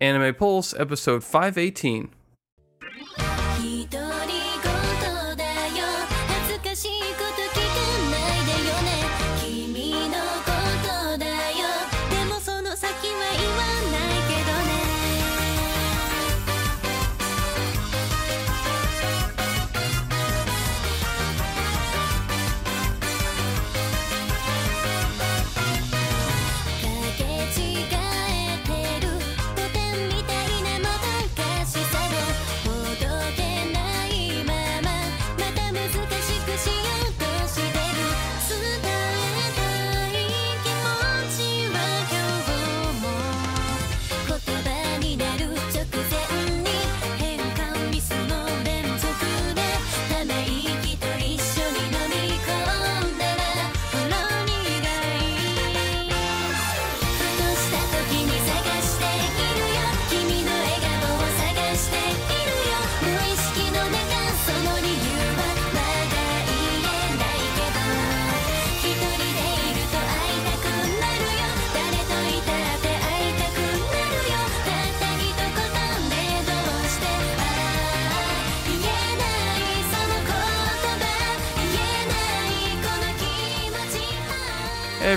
Anime Pulse, episode 518.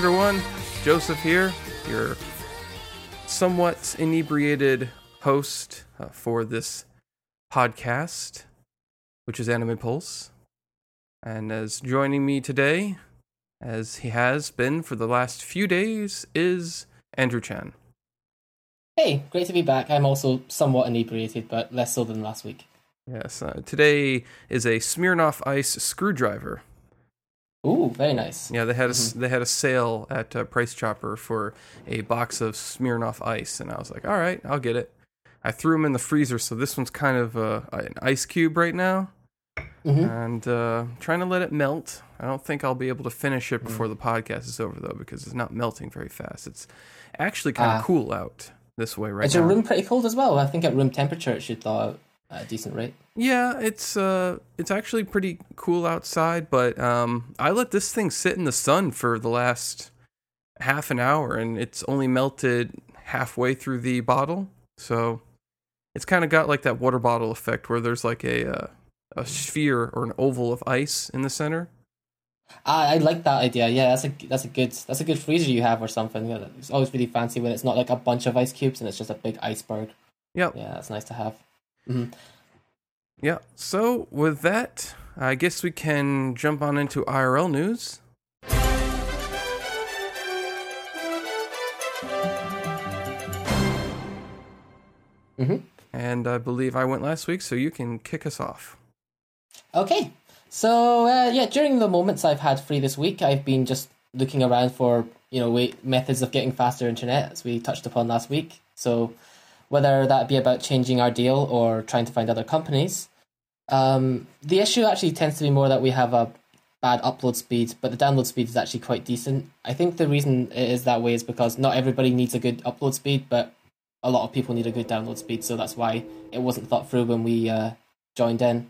Everyone, Joseph here, your somewhat inebriated host uh, for this podcast, which is Anime Pulse. And as joining me today, as he has been for the last few days, is Andrew Chan. Hey, great to be back. I'm also somewhat inebriated, but less so than last week. Yes, uh, today is a Smirnoff Ice screwdriver. Ooh, very nice. Yeah, they had a s they had a sale at uh, Price Chopper for a box of Smirnoff Ice, and I was like, all right, I'll get it. I threw them in the freezer, so this one's kind of uh, an ice cube right now, Mhm. and uh, trying to let it melt. I don't think I'll be able to finish it before the podcast is over, though, because it's not melting very fast. It's actually kind of Ah. cool out this way right Is now. your room pretty cold as well? I think at room temperature it should thaw out a decent rate. Yeah, it's uh it's actually pretty cool outside, but um I let this thing sit in the sun for the last half an hour and it's only melted halfway through the bottle. So it's kind of got like that water bottle effect where there's like a uh, a sphere or an oval of ice in the center. Ah, I like that idea. Yeah, that's a that's a good that's a good freezer you have or something. It's always really fancy when it's not like a bunch of ice cubes and it's just a big iceberg. Yep. Yeah, that's nice to have. Yeah. So with that, I guess we can jump on into IRL news. hmm And I believe I went last week, so you can kick us off. Okay, so uh, yeah, during the moments I've had free this week, I've been just looking around for you know way, methods of getting faster internet, as we touched upon last week. So whether that be about changing our deal or trying to find other companies, um, the issue actually tends to be more that we have a bad upload speed, but the download speed is actually quite decent. I think the reason it is that way is because not everybody needs a good upload speed, but a lot of people need a good download speed, so that's why it wasn't thought through when we uh, joined in.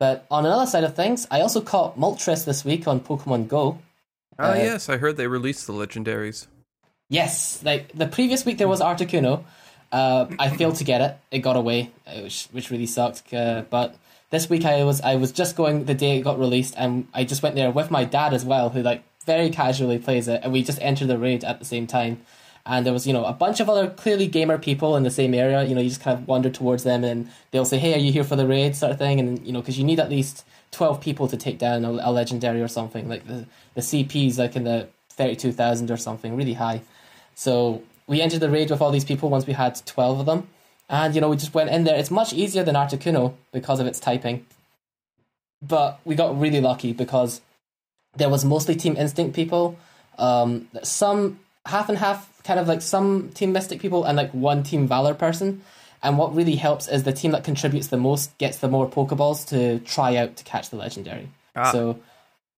But on another side of things, I also caught Moltres this week on Pokemon Go. Ah, Uh, yes, I heard they released the legendaries. Yes, like the previous week there was Articuno. Uh, I failed to get it; it got away, uh, which which really sucked. Uh, but this week I was I was just going the day it got released, and I just went there with my dad as well, who like very casually plays it, and we just entered the raid at the same time. And there was you know a bunch of other clearly gamer people in the same area. You know, you just kind of wander towards them, and they'll say, "Hey, are you here for the raid?" sort of thing, and you know because you need at least twelve people to take down a, a legendary or something. Like the the CP's like in the thirty two thousand or something, really high. So we entered the raid with all these people once we had 12 of them. And, you know, we just went in there. It's much easier than Articuno because of its typing. But we got really lucky because there was mostly Team Instinct people, um, some half and half, kind of like some Team Mystic people and like one Team Valor person. And what really helps is the team that contributes the most gets the more Pokeballs to try out to catch the legendary. Ah. So,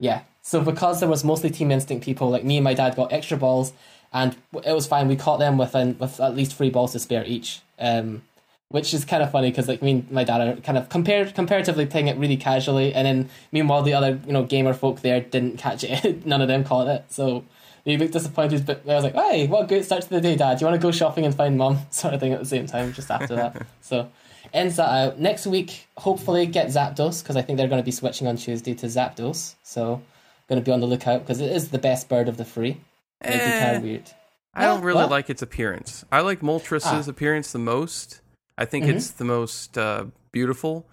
yeah. So because there was mostly Team Instinct people, like me and my dad got extra balls, and it was fine. We caught them within with at least three balls to spare each, um, which is kind of funny because like me and my dad are kind of compared comparatively playing it really casually, and then meanwhile the other you know gamer folk there didn't catch it. None of them caught it. So he looked disappointed, but I was like, "Hey, what a great start to the day, Dad! Do you want to go shopping and find Mum?" Sort of thing at the same time, just after that. So ends that out. Next week, hopefully get Zapdos because I think they're going to be switching on Tuesday to Zapdos. So going to be on the lookout because it is the best bird of the three. It'd Eh. kind of weird. I don't really well. like its appearance. I like Moltres' Ah. appearance the most. I think Mm-hmm. it's the most uh, beautiful.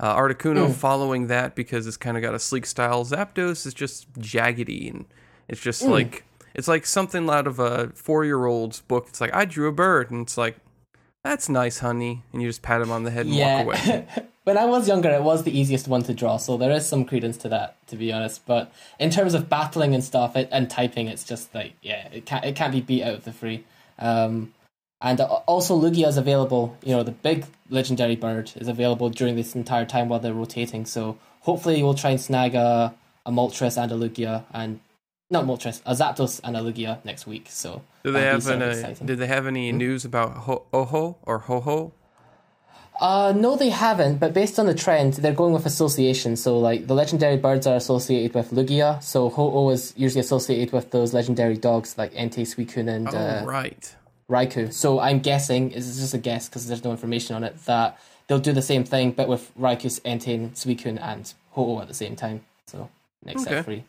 Uh, Articuno Mm. following that because it's kind of got a sleek style. Zapdos is just jaggedy and it's just Mm. like it's like something out of a four year old's book. It's like I drew a bird and it's like that's nice, honey, and you just pat him on the head and walk away. When I was younger, it was the easiest one to draw, so there is some credence to that, to be honest. But in terms of battling and stuff it, and typing, it's just like yeah, it can't it can't be beat out of the free. Um, and also Lugia is available. You know, the big legendary bird is available during this entire time while they're rotating. So hopefully we'll try and snag a a Moltres and a Lugia and. Not Moltres, a Zapdos and a Lugia next week. So Do they have any? exciting. Hmm? Did they have any news about Ho- Oho or Ho Ho? Uh, no, they haven't. But based on the trend, they're going with association. So, like the legendary birds are associated with Lugia. So Ho-Oh is usually associated with those legendary dogs like Entei, Suicune, and Oh uh, right. Raikou. So I'm guessing it's just a guess because there's no information on it that they'll do the same thing, but with Raikou, Entei, Suicune, and Ho-Oh at the same time. So next Okay. set free.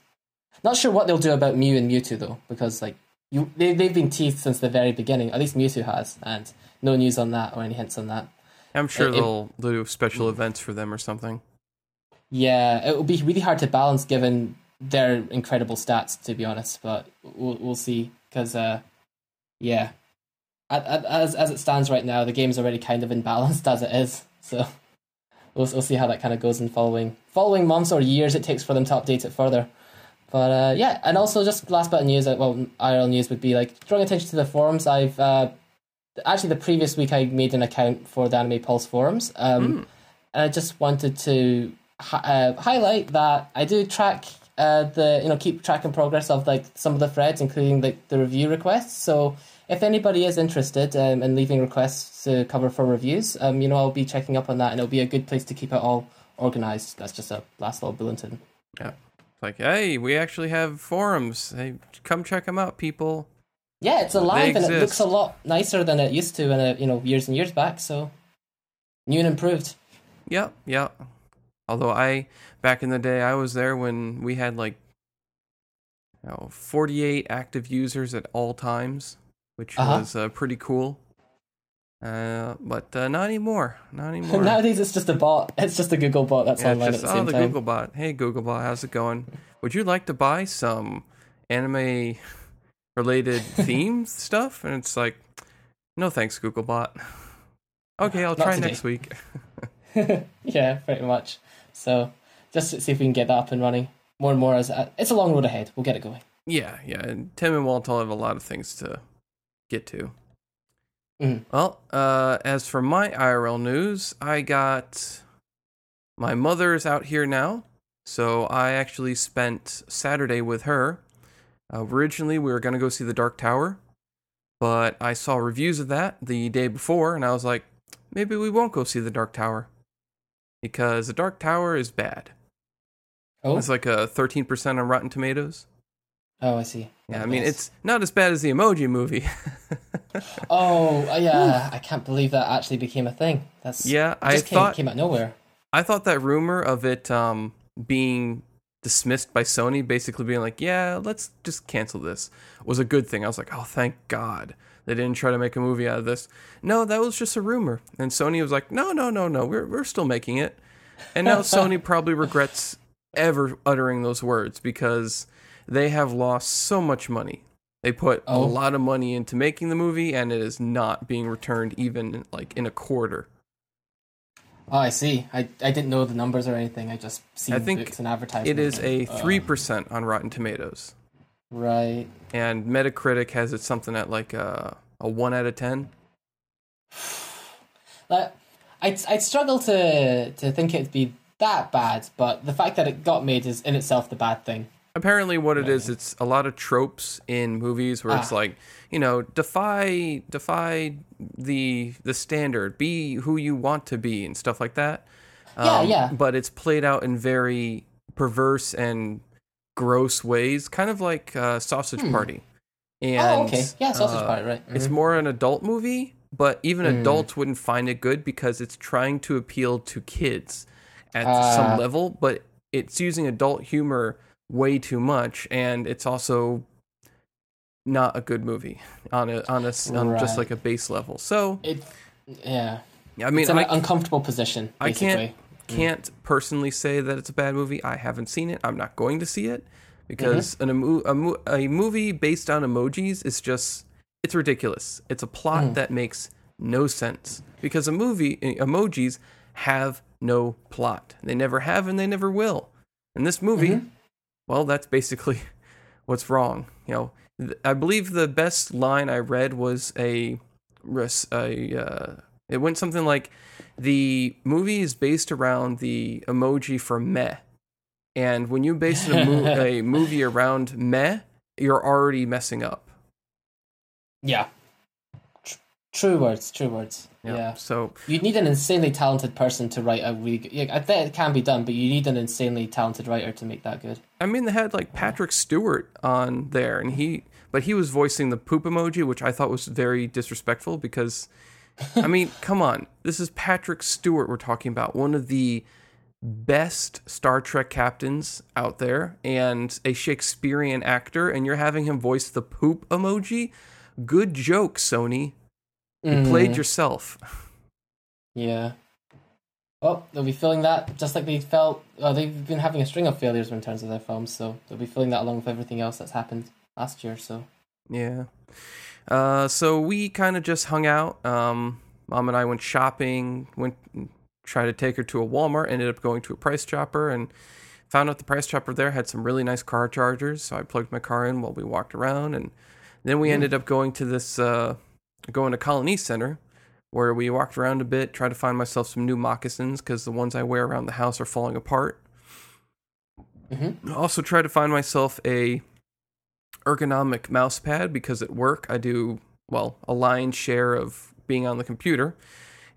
Not sure what they'll do about Mew and Mewtwo though, because like you they they've been teased since the very beginning. At least Mewtwo has, and no news on that or any hints on that. I'm sure it- they'll do special events for them or something. Yeah, it will be really hard to balance given their incredible stats, to be honest. But we'll we'll see because uh, yeah, as as it stands right now, the game's already kind of imbalanced as it is. So we'll we'll see how that kind of goes in following following months or years it takes for them to update it further. But uh, yeah, and also just last bit of news, uh, well, IRL news would be like drawing attention to the forums. I've uh, actually the previous week I made an account for the Anime Pulse forums. Um, and I just wanted to hi- uh, highlight that I do track uh, the you know keep track and progress of like some of the threads, including like the review requests. So if anybody is interested um, in leaving requests to cover for reviews, um, you know I'll be checking up on that, and it'll be a good place to keep it all organized. That's just a last little bulletin. Yeah. Like, hey, we actually have forums. Hey, come check them out, people. Yeah, it's alive and it looks a lot nicer than it used to, in a, you know years and years back. So new and improved. Yep, yep. Although I, back in the day, I was there when we had like, you know, 48 active users at all times, which Uh-huh. was uh, pretty cool. Uh, but uh, not anymore. Not anymore. Nowadays, it's just a bot. It's just a Google bot that's Yeah, online just, at the oh, same the time. Googlebot. Hey, Googlebot, how's it going? Would you like to buy some anime related theme stuff? And it's like, no thanks, Googlebot. Okay, I'll Not try today. next week. yeah, pretty much. So just to see if we can get that up and running more and more. As uh, it's a long road ahead, we'll get it going. Yeah, yeah. And Tim and Walt all have a lot of things to get to. Mhm. Well, uh, as for my IRL news, I got my mother's out here now, so I actually spent Saturday with her. Uh, originally, we were going to go see The Dark Tower, but I saw reviews of that the day before, and I was like, maybe we won't go see The Dark Tower because The Dark Tower is bad. Oh, It's like a 13% on Rotten Tomatoes. oh, I see. Yeah, I mean, Yes. it's not as bad as the Emoji Movie. Oh, uh, yeah. I can't believe that actually became a thing. That's yeah, I just came, thought came out nowhere. I thought that rumor of it um, being dismissed by Sony, basically being like, "Yeah, let's just cancel this," was a good thing. I was like, "Oh, thank God they didn't try to make a movie out of this." No, that was just a rumor, and Sony was like, "No, no, no, no, we're we're still making it," and now Sony probably regrets ever uttering those words because they have lost so much money. They put a Oh. lot of money into making the movie, and it is not being returned even like in a quarter. Oh, I see. I, I didn't know the numbers or anything. I just seen I think books and advertisements. It is a Uh, three percent on Rotten Tomatoes, right. and Metacritic has it something at like a, a one out of ten. Like, I'd I'd struggle to to think it'd be that bad, but the fact that it got made is in itself the bad thing. Apparently, what it is, it's a lot of tropes in movies where it's Ah. like, you know, defy defy the the standard, be who you want to be, and stuff like that. Um, Yeah, yeah. But it's played out in very perverse and gross ways, kind of like uh, Sausage Party. And Hmm. oh, okay. Yeah, Sausage uh, Party, right. It's Mhm. more an adult movie, but even Mm. adults wouldn't find it good because it's trying to appeal to kids at Ah. some level, but it's using adult humor way too much, and it's also not a good movie on a on a on just like a base level. So It, yeah. I mean, It's in I an uncomfortable position, I can't- basically. can't personally say that it's a bad movie. I haven't seen it. I'm not going to see it because Mm-hmm. an, emo- a, mo- a movie based on emojis is just it's ridiculous. It's a plot Mm. that makes no sense because a movie emojis have no plot. They never have and they never will. And this movie, Mm-hmm. well, that's basically what's wrong. You know, I believe the best line I read was a a uh, it went something like the movie is based around the emoji for meh. And when you base a, mo- a movie around meh, you're already messing up. Yeah. Tr- true words, true words. Yeah. So You'd need an insanely talented person to write a really good. Yeah, I think it can be done, but you need an insanely talented writer to make that good. I mean, they had like Patrick Stewart on there, and he, but he was voicing the poop emoji, which I thought was very disrespectful because, I mean, come on, this is Patrick Stewart we're talking about, one of the best Star Trek captains out there, and a Shakespearean actor, and you're having him voice the poop emoji. Good joke, Sony. You played Mm, yourself. Yeah. Oh, they'll be feeling that just like they felt. Oh, they've been having a string of failures in terms of their films, so they'll be feeling that along with everything else that's happened last year. So. Yeah. Uh, so we kind of just hung out. Um, Mom and I went shopping, went tried to take her to a Walmart, ended up going to a Price Chopper, and found out the Price Chopper there had some really nice car chargers. So I plugged my car in while we walked around, and then we ended up going to this, uh, going to Colonie Center, where we walked around a bit, tried to find myself some new moccasins because the ones I wear around the house are falling apart. Mm-hmm. Also tried to find myself a ergonomic mouse pad because at work I do well a lion's share of being on the computer,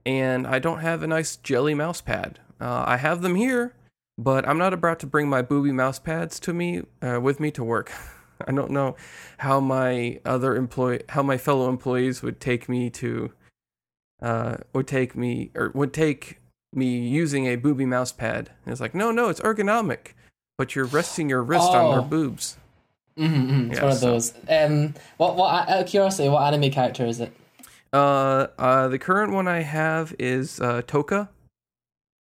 and I don't have a nice jelly mouse pad. Uh, I have them here, but I'm not about to bring my booby mouse pads to me uh, with me to work. I don't know how my other employee, how my fellow employees would take me to, uh, would take me or would take me using a booby mouse pad. And it's like, no, no, it's ergonomic, but you're resting your wrist on her Oh. boobs. Mm-hmm, mm-hmm. It's Yeah, one of so- those. Um, what? What? Out of curiosity, what anime character is it? Uh, uh, the current one I have is uh, Toka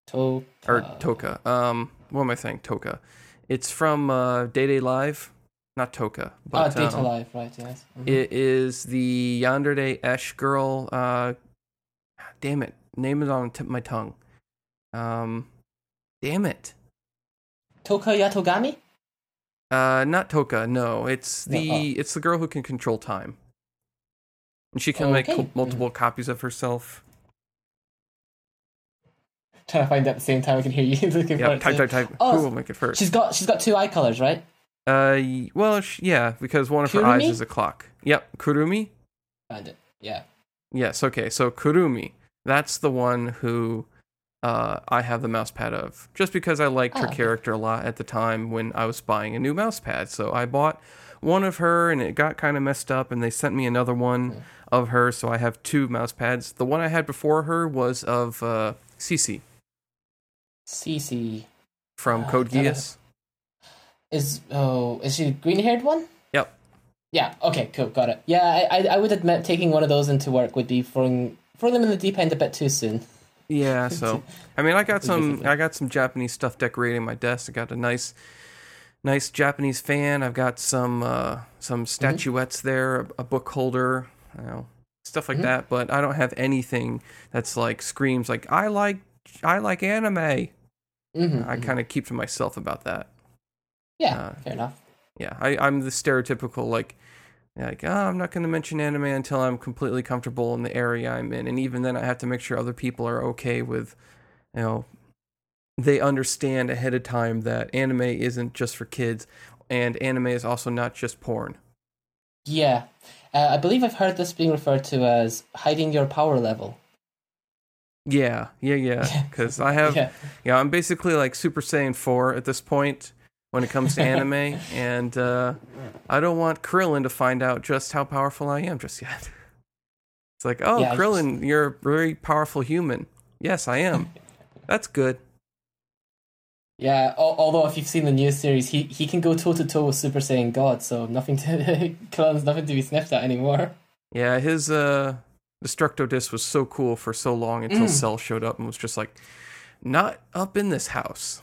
To or Toka. Um, what am I saying? Toka. It's from uh, Date A Live, not Toka. Oh, But, Data um, Life, right? Yes. Mhm. It is the Yandere Esh girl. Uh, damn it, name is on the tip of my tongue. Um, damn it. Toka Yatogami. Uh, not Toka. No, it's No, the oh. it's the girl who can control time, and she can make co- multiple copies of herself. Trying to find it at the same time I can hear you looking for Yeah, it. type, type, type. Oh, Who will make it first? She's got she's got two eye colors, right? Uh, well, sh- yeah, because one of her eyes is a clock. Yep, Kurumi. Found it. Yeah. Yes, okay. So Kurumi, that's the one who uh, I have the mouse pad of, just because I liked her Ah. character a lot at the time when I was buying a new mouse pad. So I bought one of her, and it got kind of messed up, and they sent me another one Hmm. of her. So I have two mouse pads. The one I had before her was of uh, Cece Cece from Ah, Code. Geass. Is oh is she the green haired one? Yep. Yeah. Okay. Cool. Got it. Yeah. I, I I would admit taking one of those into work would be throwing throwing them in the deep end a bit too soon. Yeah, so I mean, I got some, I got some Japanese stuff decorating my desk. I got a nice, nice Japanese fan. I've got some, uh, some statuettes there, a, a book holder, you know, stuff like Mhm. that. But I don't have anything that's like screams like I like, I like anime. Mm-hmm, I kind of keep to myself about that. Yeah. uh, fair enough. Yeah, I, I'm the stereotypical like, like oh, I'm not going to mention anime until I'm completely comfortable in the area I'm in, and even then, I have to make sure other people are okay with, you know, they understand ahead of time that anime isn't just for kids, and anime is also not just porn. Yeah. Uh, I believe I've heard this being referred to as hiding your power level. Yeah, yeah, yeah. Because I have, yeah. yeah. I'm basically like Super Saiyan four at this point. When it comes to anime, and uh, I don't want Krillin to find out just how powerful I am just yet. It's like, oh, Yeah, Krillin, you're a very powerful human. Yes, I am. That's good. Yeah, although if you've seen the new series, he, he can go toe to toe with Super Saiyan God, so nothing to Krillin's nothing to be sniffed at anymore. Yeah, his uh, Destructo Disc was so cool for so long until Mm. Cell showed up and was just like, not up in this house.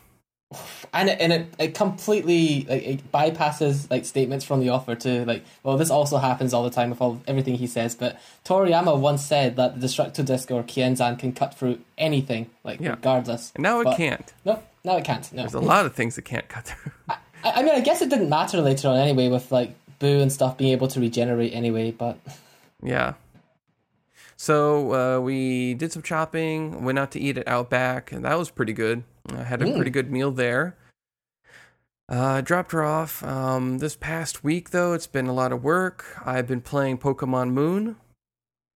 And it, and it, it completely like it bypasses like statements from the author to like well this also happens all the time with all everything he says but Toriyama once said that the Destructo Disc or Kienzan can cut through anything like Yeah. regardless And now it But- can't. no no it can't no There's a lot of things that can't cut through. I, I mean I guess it didn't matter later on anyway with like Boo and stuff being able to regenerate anyway but Yeah. So uh, we did some shopping, went out to eat at Outback, and that was pretty good. I had a Mm. pretty good meal there. Uh, dropped her off. Um, this past week, though, it's been a lot of work. I've been playing Pokemon Moon.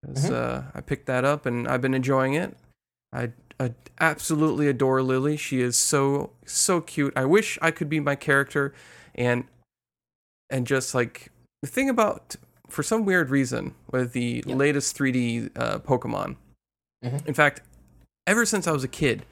Mhm. uh, I picked that up, and I've been enjoying it. I, I absolutely adore Lillie. She is so so cute. I wish I could be my character, and and just like the thing about for some weird reason with the Yep. latest 3D uh, Pokemon. Mhm. In fact, ever since I was a kid,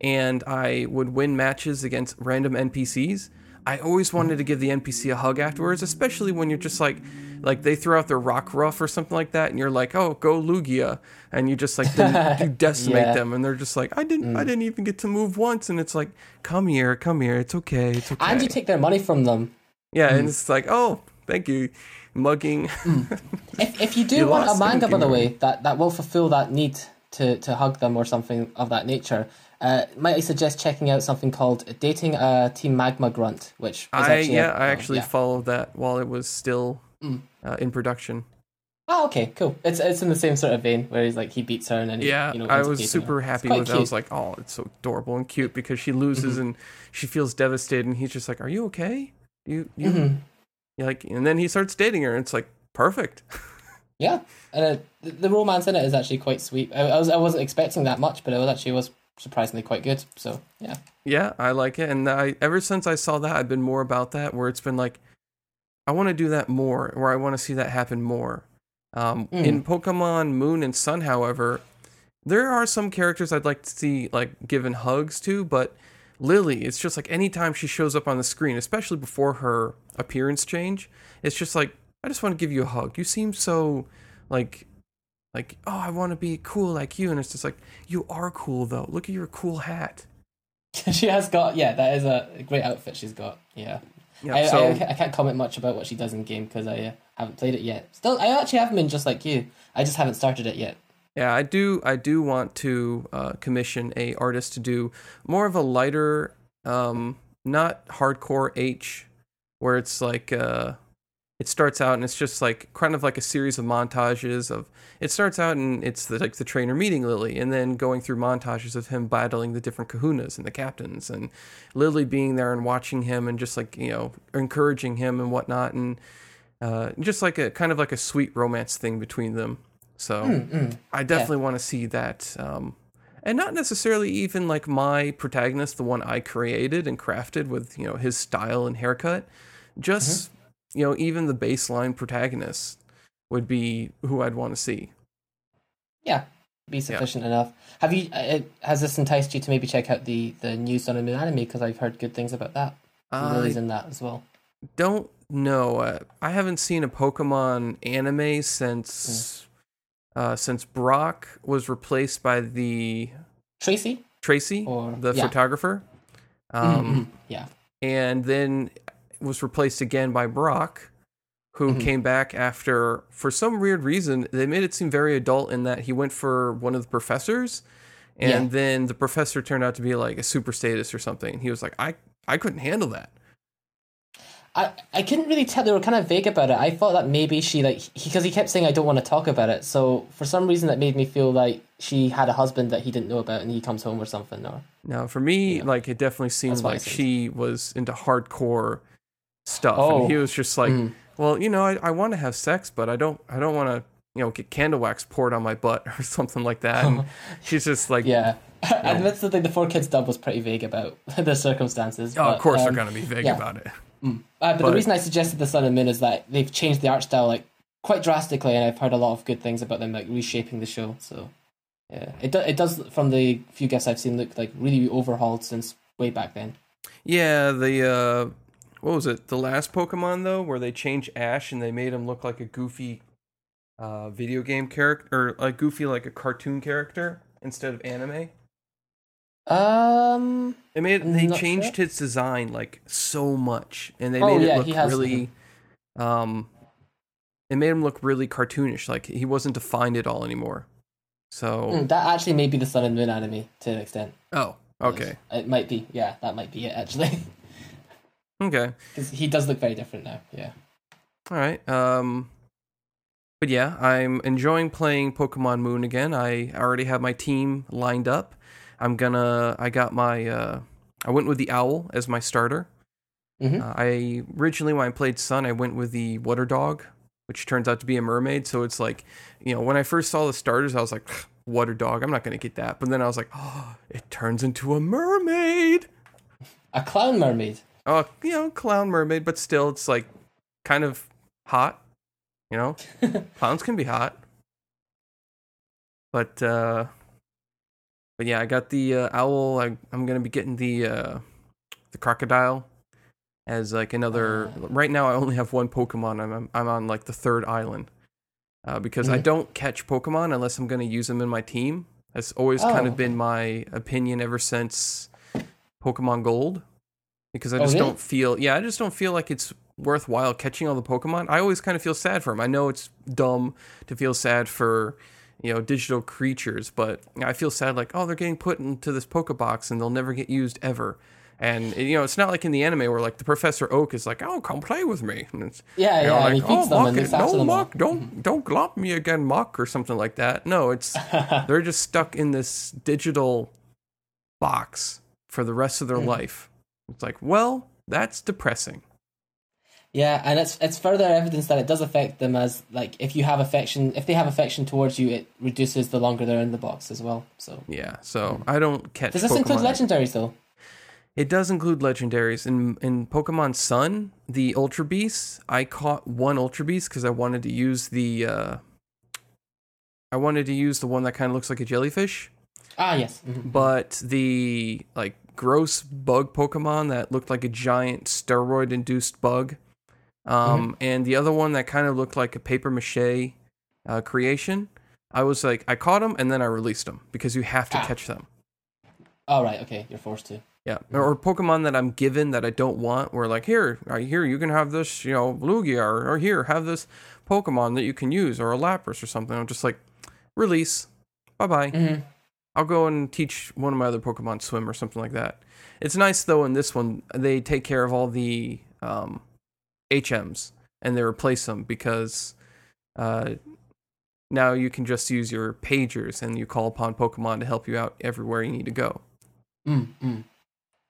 and I would win matches against random NPCs, I always wanted to give the NPC a hug afterwards, especially when you're just like, like they throw out their Rockruff or something like that, and you're like, oh, go Lugia, and you just like then you decimate Yeah. them, and they're just like, I didn't, I didn't even get to move once, and it's like, come here, come here, it's okay, it's okay. and you take their money from them yeah, Mm. and it's like, oh, thank you, mugging. If, if you do You want a manga, by the way, that, that will fulfill that need to, to hug them or something of that nature, uh, might I suggest checking out something called Dating a Team Magma Grunt, which is I actually yeah, a- I actually yeah. Mm. followed that while it was still uh, in production. Oh, okay, cool. It's it's in the same sort of vein where he's like he beats her and then he, Yeah, you know, I was super her. happy with it. I was. Mm-hmm. like, oh, it's so adorable and cute because she loses and she feels devastated, and he's just like, "Are you okay? You you Mhm. Like?" And then he starts dating her, and it's like perfect. yeah, and uh, the, the romance in it is actually quite sweet. I, I was I wasn't expecting that much, but it was actually was surprisingly quite good. So yeah, yeah, I like it, and I ever since I saw that, I've been more about that. Where it's been like, I want to do that more, or I want to see that happen more. Um, Mm. In Pokemon Moon and Sun, however, there are some characters I'd like to see like given hugs to, but Lillie, it's just like anytime she shows up on the screen, especially before her appearance change, it's just like I just want to give you a hug. You seem so like like oh, I want to be cool like you, and it's just like you are cool though. Look at your cool hat. she has got yeah, that is a great outfit she's got. Yeah. Yeah, I, so I, I can't comment much about what she does in game because I uh, haven't played it yet. Still, I actually haven't been just like you. I just haven't started it yet. Yeah, I do. I do want to uh, commission a artist to do more of a lighter, um, not hardcore H, where it's like uh, it starts out and it's just like kind of like a series of montages of. It starts out and it's the, like the trainer meeting Lillie, and then going through montages of him battling the different Kahunas and the captains, and Lillie being there and watching him and just like you know encouraging him and whatnot, and uh, just like a kind of like a sweet romance thing between them. So. Mm-mm. I definitely want to see that. Um, and not necessarily even like my protagonist, the one I created and crafted with, you know, his style and haircut. Just, you know, even the baseline protagonist would be who I'd want to see. Yeah, be sufficient enough. Have you? Uh, has this enticed you to maybe check out the the new Sun and Moon anime? Because I've heard good things about that. Lillie's in that as well. don't know. Uh, I haven't seen a Pokemon anime since uh, since Brock was replaced by the Tracey Tracey, or the yeah. photographer. Mm, Um, mm, yeah. and then was replaced again by Brock, who Mhm. came back after, for some weird reason, they made it seem very adult in that he went for one of the professors, and Yeah. then the professor turned out to be like a super status or something. He was like, I, I couldn't handle that. I, I couldn't really tell. They were kind of vague about it. I thought that maybe she like because he, kept saying I don't want to talk about it. So for some reason that made me feel like she had a husband that he didn't know about, and he comes home or something. Or Now, for me, Yeah. like it definitely seemed That's like she was into hardcore stuff, Oh. and he was just like, Mm. well, you know, I, I want to have sex, but I don't, I don't want to you know get candle wax poured on my butt or something like that. And she's just like, Yeah. Admittedly, the 4Kids dub was pretty vague about the circumstances. oh, but, of course um, they're gonna be vague yeah. about it. Uh, but, But- the reason I suggested the Sun and Moon is that they've changed the art style like quite drastically, and I've heard a lot of good things about them like reshaping the show. So yeah, it do, it does from the few gifs I've seen look like really overhauled since way back then. Yeah, the uh, what was it? The last Pokemon though, where they changed Ash and they made him look like a goofy uh, video game character, or like goofy like a cartoon character instead of anime. Um, They made they changed sure. his design like so much, and they Oh, made yeah, it look really, um, it made him look really cartoonish. Like he wasn't defined at all anymore. So mm, that actually may be the Sun and Moon anime to an extent. oh okay It might be. Yeah, that might be it actually, okay because he does look very different now. Yeah. all right um. But yeah, I'm enjoying playing Pokemon Moon again. I already have my team lined up. I'm gonna. I got my. uh I went with the owl as my starter. Mhm. Uh, I originally when I played Sun, I went with the water dog, which turns out to be a mermaid. So it's like, you know, when I first saw the starters, I was like, water dog, I'm not gonna get that. But then I was like, oh, it turns into a mermaid. A clown mermaid. Oh, you know, clown mermaid, but still, it's like kind of hot. You know, clowns can be hot. But uh, but yeah, I got the uh, owl. I, I'm gonna be getting the uh, the crocodile as like another. Ah. Right now, I only have one Pokemon. I'm I'm, on like the third island uh, because I Mhm. don't catch Pokemon unless I'm gonna use them in my team. That's always Oh, kind of been my opinion ever since Pokemon Gold because I Oh, just really? don't feel yeah I just don't feel like it's worthwhile catching all the Pokemon. I always kind of feel sad for them. I know it's dumb to feel sad for you know digital creatures, but I feel sad like oh they're getting put into this Pokebox and they'll never get used ever. And you know it's not like in the anime where like the Professor Oak is like oh come play with me. And it's, Yeah, you know, yeah. like, and he oh, them Muk, and no, them all. Muk, don't don't glop me again, Muk, or something like that. No, it's they're just stuck in this digital box for the rest of their Mhm. life. It's like, well, that's depressing. Yeah, and it's it's further evidence that it does affect them as like if you have affection, if they have affection towards you, it reduces the longer they're in the box as well. So Yeah, so I don't catch. Does this Pokemon. include legendaries though? It does include legendaries. In in Pokemon Sun, the Ultra Beasts, I caught one Ultra Beast because I wanted to use the. Uh, I wanted to use the one that kind of looks like a jellyfish. Ah, yes. mhm. but the like gross bug Pokemon that looked like a giant steroid induced bug, um, and the other one that kind of looked like a paper mache uh, creation. I was like, I caught them and then I released them because you have to Ah. catch them. All right. Okay, you're forced to. Yeah, or Pokemon that I'm given that I don't want. Where like here, uh, here you can have this, you know, Lugia, or, or here have this Pokemon that you can use, or a Lapras or something. I'm just like, release, bye bye. Mhm. I'll go and teach one of my other Pokemon swim or something like that. It's nice though in this one they take care of all the um, HMs and they replace them because uh, now you can just use your pagers and you call upon Pokemon to help you out everywhere you need to go. Mm, mm.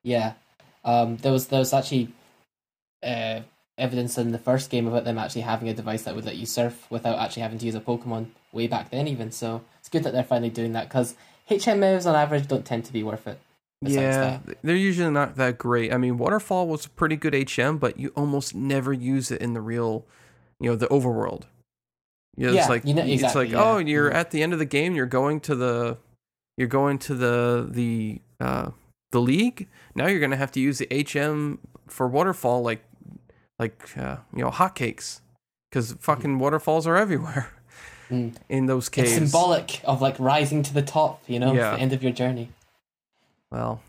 Yeah. Um, there was there was actually uh, evidence in the first game about them actually having a device that would let you surf without actually having to use a Pokemon way back then, even. So it's good that they're finally doing that because HM moves on average don't tend to be worth it. Yeah, that. they're usually not that great. I mean, Waterfall was a pretty good HM, but you almost never use it in the real, you know, the overworld. Yeah, Yeah, it's like you know- it's like yeah. oh, you're Mhm. at the end of the game. You're going to the, you're going to the the uh the league. Now you're gonna have to use the HM for Waterfall like like uh, you know hotcakes because fucking waterfalls are everywhere Mm. in those caves. It's symbolic of like rising to the top, you know, Yeah. the end of your journey. Well,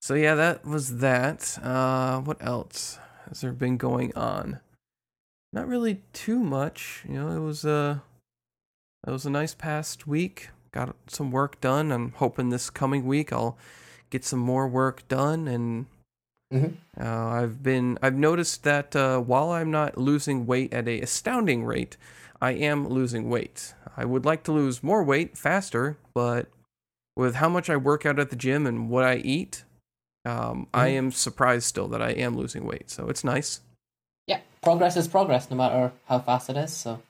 so yeah, that was that. Uh, what else has there been going on? Not really too much. You know, it was a it was a nice past week. Got some work done. I'm hoping this coming week I'll get some more work done. And Mhm. uh, I've been I've noticed that uh, while I'm not losing weight at a astounding rate, I am losing weight. I would like to lose more weight faster, but with how much I work out at the gym and what I eat, um, I Mhm. am surprised still that I am losing weight. So it's nice. Yeah, progress is progress, no matter how fast it is. So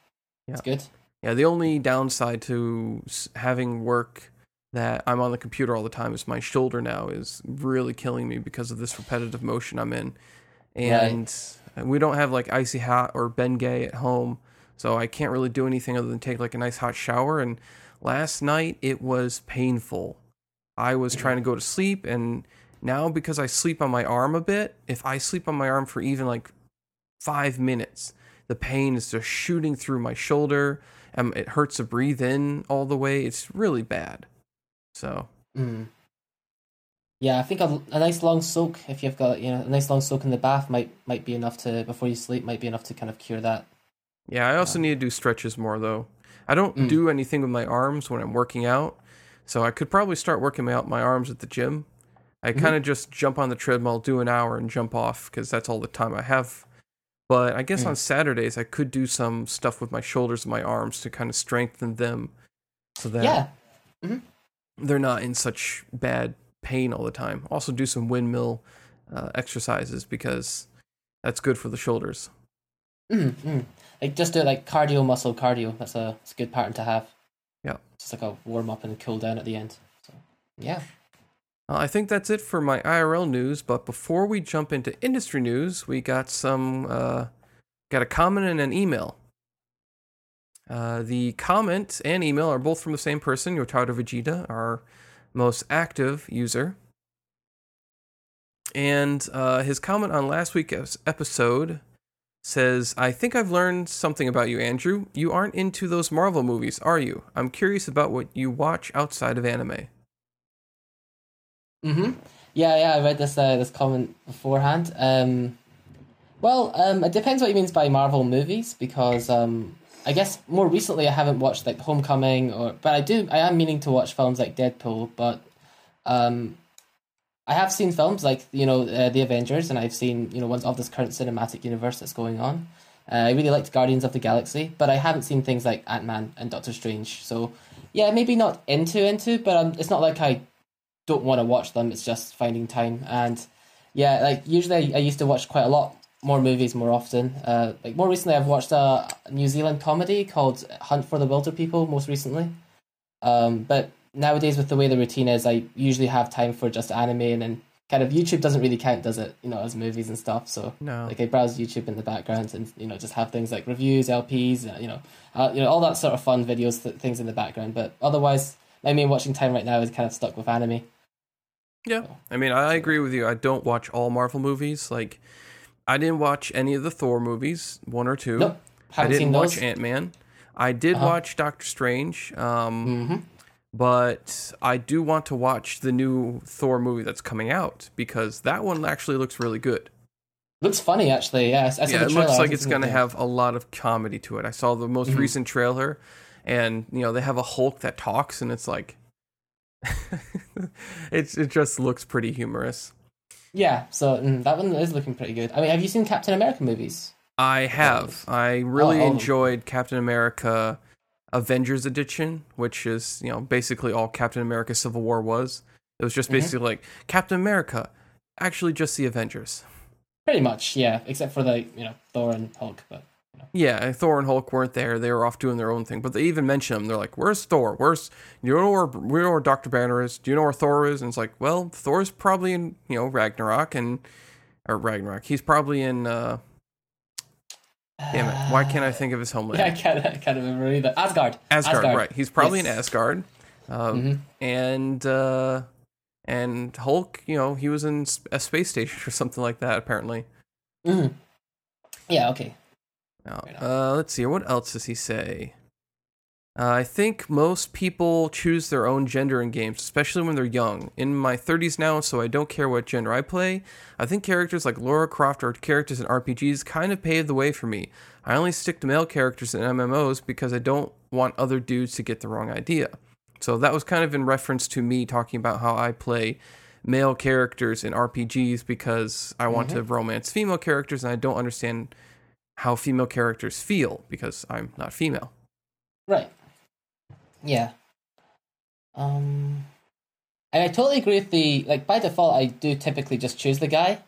it's good. yeah, the only downside to having work that I'm on the computer all the time is my shoulder now is really killing me because of this repetitive motion I'm in. And we don't have like icy hot or Bengay at home, so I can't really do anything other than take like a nice hot shower. And last night it was painful. I was trying to go to sleep, and now because I sleep on my arm a bit, if I sleep on my arm for even like five minutes, the pain is just shooting through my shoulder. and it hurts to breathe in all the way. It's really bad. So Mm. Yeah, I think a, a nice long soak, if you've got you know a nice long soak in the bath, might might be enough to before you sleep. Might be enough to kind of cure that. yeah, I also need to do stretches more though. I don't Mm. do anything with my arms when I'm working out, so I could probably start working out my arms at the gym. I Mhm. kind of just jump on the treadmill, do an hour, and jump off because that's all the time I have. But I guess Mm. on Saturdays I could do some stuff with my shoulders and my arms to kind of strengthen them, so that Yeah, they're not in such bad pain all the time. Also, do some windmill uh, exercises because that's good for the shoulders. mm, mm. Like just do it like cardio muscle cardio. That's a it's a good pattern to have. Yeah. just like a warm up and cool down at the end. So yeah, Uh, I think that's it for my IRL news. But before we jump into industry news, we got some uh, got a comment and an email. Uh, the comment and email are both from the same person, Yotaro Vegeta, our most active user. And uh, his comment on last week's episode says, I think I've learned something about you, Andrew. You aren't into those Marvel movies, are you? I'm curious about what you watch outside of anime. Mm-hmm. Yeah, yeah, I read this uh, this comment beforehand. Um, well, um, it depends what he means by Marvel movies because um, I guess more recently I haven't watched like Homecoming or, but I do I am meaning to watch films like Deadpool, but um, I have seen films like you know uh, the Avengers, and I've seen you know ones of this current cinematic universe that's going on. Uh, I really liked Guardians of the Galaxy, but I haven't seen things like Ant Man and Doctor Strange. So yeah, maybe not into into, but um, it's not like I don't want to watch them. It's just finding time. And yeah, like usually I, I used to watch quite a lot more movies more often. Uh, like more recently, I've watched a New Zealand comedy called Hunt for the Wilderpeople. Most recently, um, but nowadays with the way the routine is, I usually have time for just anime and then kind of YouTube doesn't really count, does it? You know, as movies and stuff. So No. like I browse YouTube in the background and you know just have things like reviews, LPs, uh, you know, uh, you know all that sort of fun videos, th- things in the background. But otherwise, my main watching time right now is kind of stuck with anime. Yeah. I mean, I agree with you. I don't watch all Marvel movies. Like, I didn't watch any of the Thor movies, one or two. Nope, I didn't seen watch. Ant Man. I did Uh-huh. watch Doctor Strange. Um, hmm but I do want to watch the new Thor movie that's coming out because that one actually looks really good. Looks funny actually. Yeah, yeah, it looks like it's going to have a lot of comedy to it. I saw the most Mhm. recent trailer, and you know they have a Hulk that talks, and it's like, it's it just looks pretty humorous. Yeah, so mm, that one is looking pretty good. I mean, have you seen Captain America movies? I have. I really Oh, them. enjoyed Captain America Avengers Edition, which is, you know, basically all Captain America Civil War was. It was just Mhm. basically like Captain America, actually just the Avengers. Pretty much, yeah, except for the you know Thor and Hulk. But Yeah, Thor and Hulk weren't there. They were off doing their own thing. But they even mention them. They're like, "Where's Thor? Where's you know where know where Doctor Banner is? Do you know where Thor is?" And it's like, "Well, Thor's probably in you know Ragnarok and or Ragnarok. He's probably in. uh Damn it! Why can't I think of his homeland? Yeah, I can't, I can't remember either. Asgard. Asgard, right? He's probably Yes. in Asgard, um, Mhm. and uh, and Hulk. You know, he was in a space station or something like that. Apparently. Mhm. Yeah. Okay. Now, uh, let's see. What else does he say? Uh, I think most people choose their own gender in games, especially when they're young. In my 30s now, so I don't care what gender I play. I think characters like Laura Croft or characters in RPGs kind of paved the way for me. I only stick to male characters in MMOs because I don't want other dudes to get the wrong idea. So that was kind of in reference to me talking about how I play male characters in RPGs because I want to romance female characters and I don't understand how female characters feel because I'm not female. Right. Yeah. Um, I, I totally agree with the like. By default, I do typically just choose the guy.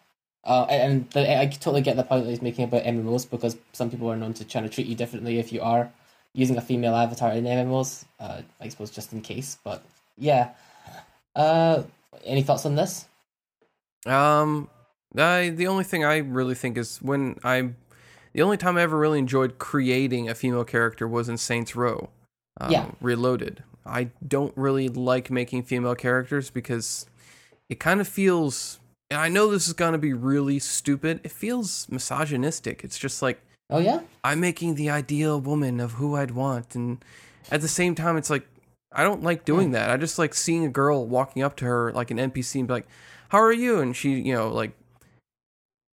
Uh, and the, I totally get the point that he's making about MMOs because some people are known to try to treat you differently if you are using a female avatar in MMOs. Uh, I suppose just in case, but yeah. Uh, any thoughts on this? Um, I the only thing I really think is when I, the only time I ever really enjoyed creating a female character was in Saints Row, um, Yeah. Reloaded. I don't really like making female characters because it kind of feels. And I know this is gonna be really stupid. It feels misogynistic. It's just like Oh yeah, I'm making the ideal woman of who I'd want, and at the same time, it's like I don't like doing that. I just like seeing a girl walking up to her like an NPC and be like, "How are you?" And she, you know, like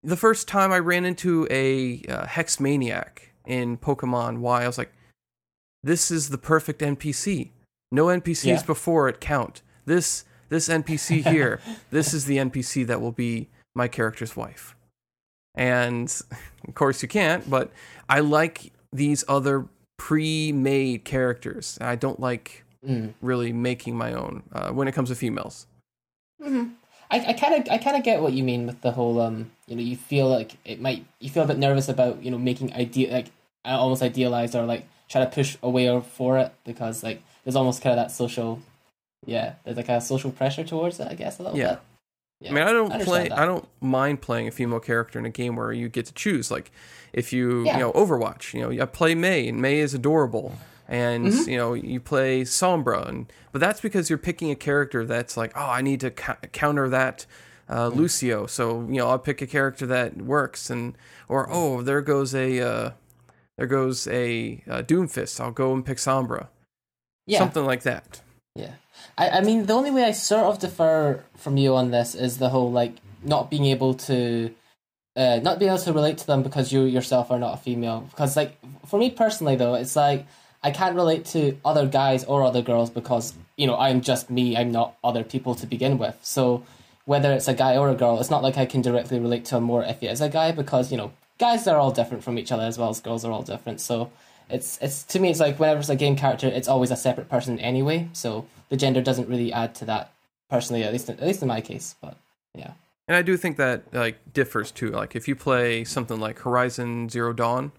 the first time I ran into a uh, hex maniac in Pokemon Y, I was like, "This is the perfect NPC. No NPCs Yeah. before it count. This this NPC here, this is the NPC that will be my character's wife." And of course, you can't, but I like these other pre-made characters. I don't like mm. really making my own uh, when it comes to females. I kind of I kind of get what you mean with the whole um you know you feel like it might you feel a bit nervous about you know making ideal like uh, almost idealized or like try to push away for it because like there's almost kind of that social yeah there's like a social pressure towards it I guess a little Yeah. bit. Yeah. I mean, I don't understand play. that. I don't mind playing a female character in a game where you get to choose. Like, if you Yeah. you know Overwatch, you know I play Mei, and Mei is adorable, and Mm-hmm. you know you play Sombra, and but that's because you're picking a character that's like, oh, I need to cou- counter that uh, Mm-hmm. Lucio, so you know I'll pick a character that works, and or oh, there goes a uh, there goes a uh, Doomfist, I'll go and pick Sombra, yeah something like that. Yeah, I, I mean the only way I sort of differ from you on this is the whole like not being able to, uh, not being able to relate to them because you yourself are not a female. Because like for me personally though, it's like I can't relate to other guys or other girls because you know I'm just me. I'm not other people to begin with. So whether it's a guy or a girl, it's not like I can directly relate to him more if it is a guy because you know guys are all different from each other as well as girls are all different. So it's it's to me it's like whenever it's a game character, it's always a separate person anyway. So the gender doesn't really add to that personally, at least at least in my case. But yeah, And I do think that like differs too. Like if you play something like Horizon Zero Dawn,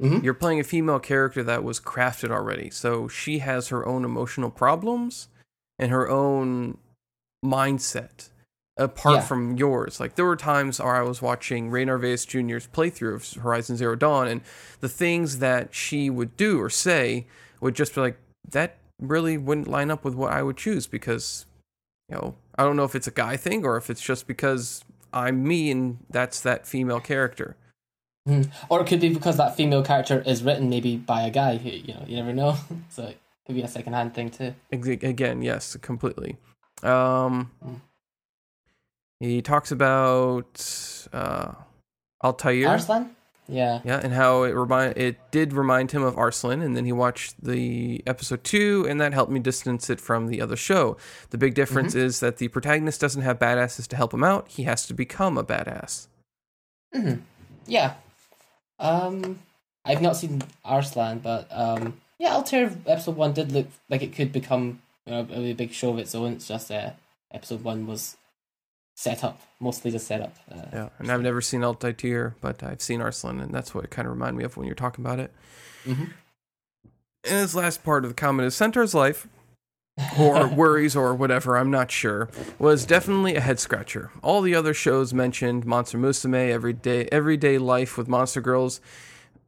Mhm. you're playing a female character that was crafted already. So she has her own emotional problems and her own mindset apart Yeah. from yours. Like there were times where I was watching Ray Narvaez Jr.'s playthrough of Horizon Zero Dawn and the things that she would do or say would just be like that really wouldn't line up with what I would choose because you know, I don't know if it's a guy thing or if it's just because I'm me and that's that female character. Mhm. or it could be because that female character is written maybe by a guy. who- You know, you never know. so it could be a second hand thing too. Again, yes, completely. Um, Mm. He talks about uh, Altair, Arslan, yeah, yeah, and how it remind it did remind him of Arslan, and then he watched the episode two, and that helped me distance it from the other show. The big difference is that the protagonist doesn't have badasses to help him out; he has to become a badass. yeah. Um, I've not seen Arslan, but um, yeah, Altair episode one did look like it could become you know, a big show of its own. It's just uh, episode one was set up, mostly the setup. Uh, Yeah, and I've never seen Altair, but I've seen Arslan, and that's what it kind of reminded me of when you're talking about it. Mhm. And his last part of the comment is Centaur's life, or worries, or whatever, I'm not sure, was definitely a head scratcher. All the other shows mentioned, Monster Musume, Everyday, Everyday Life with Monster Girls,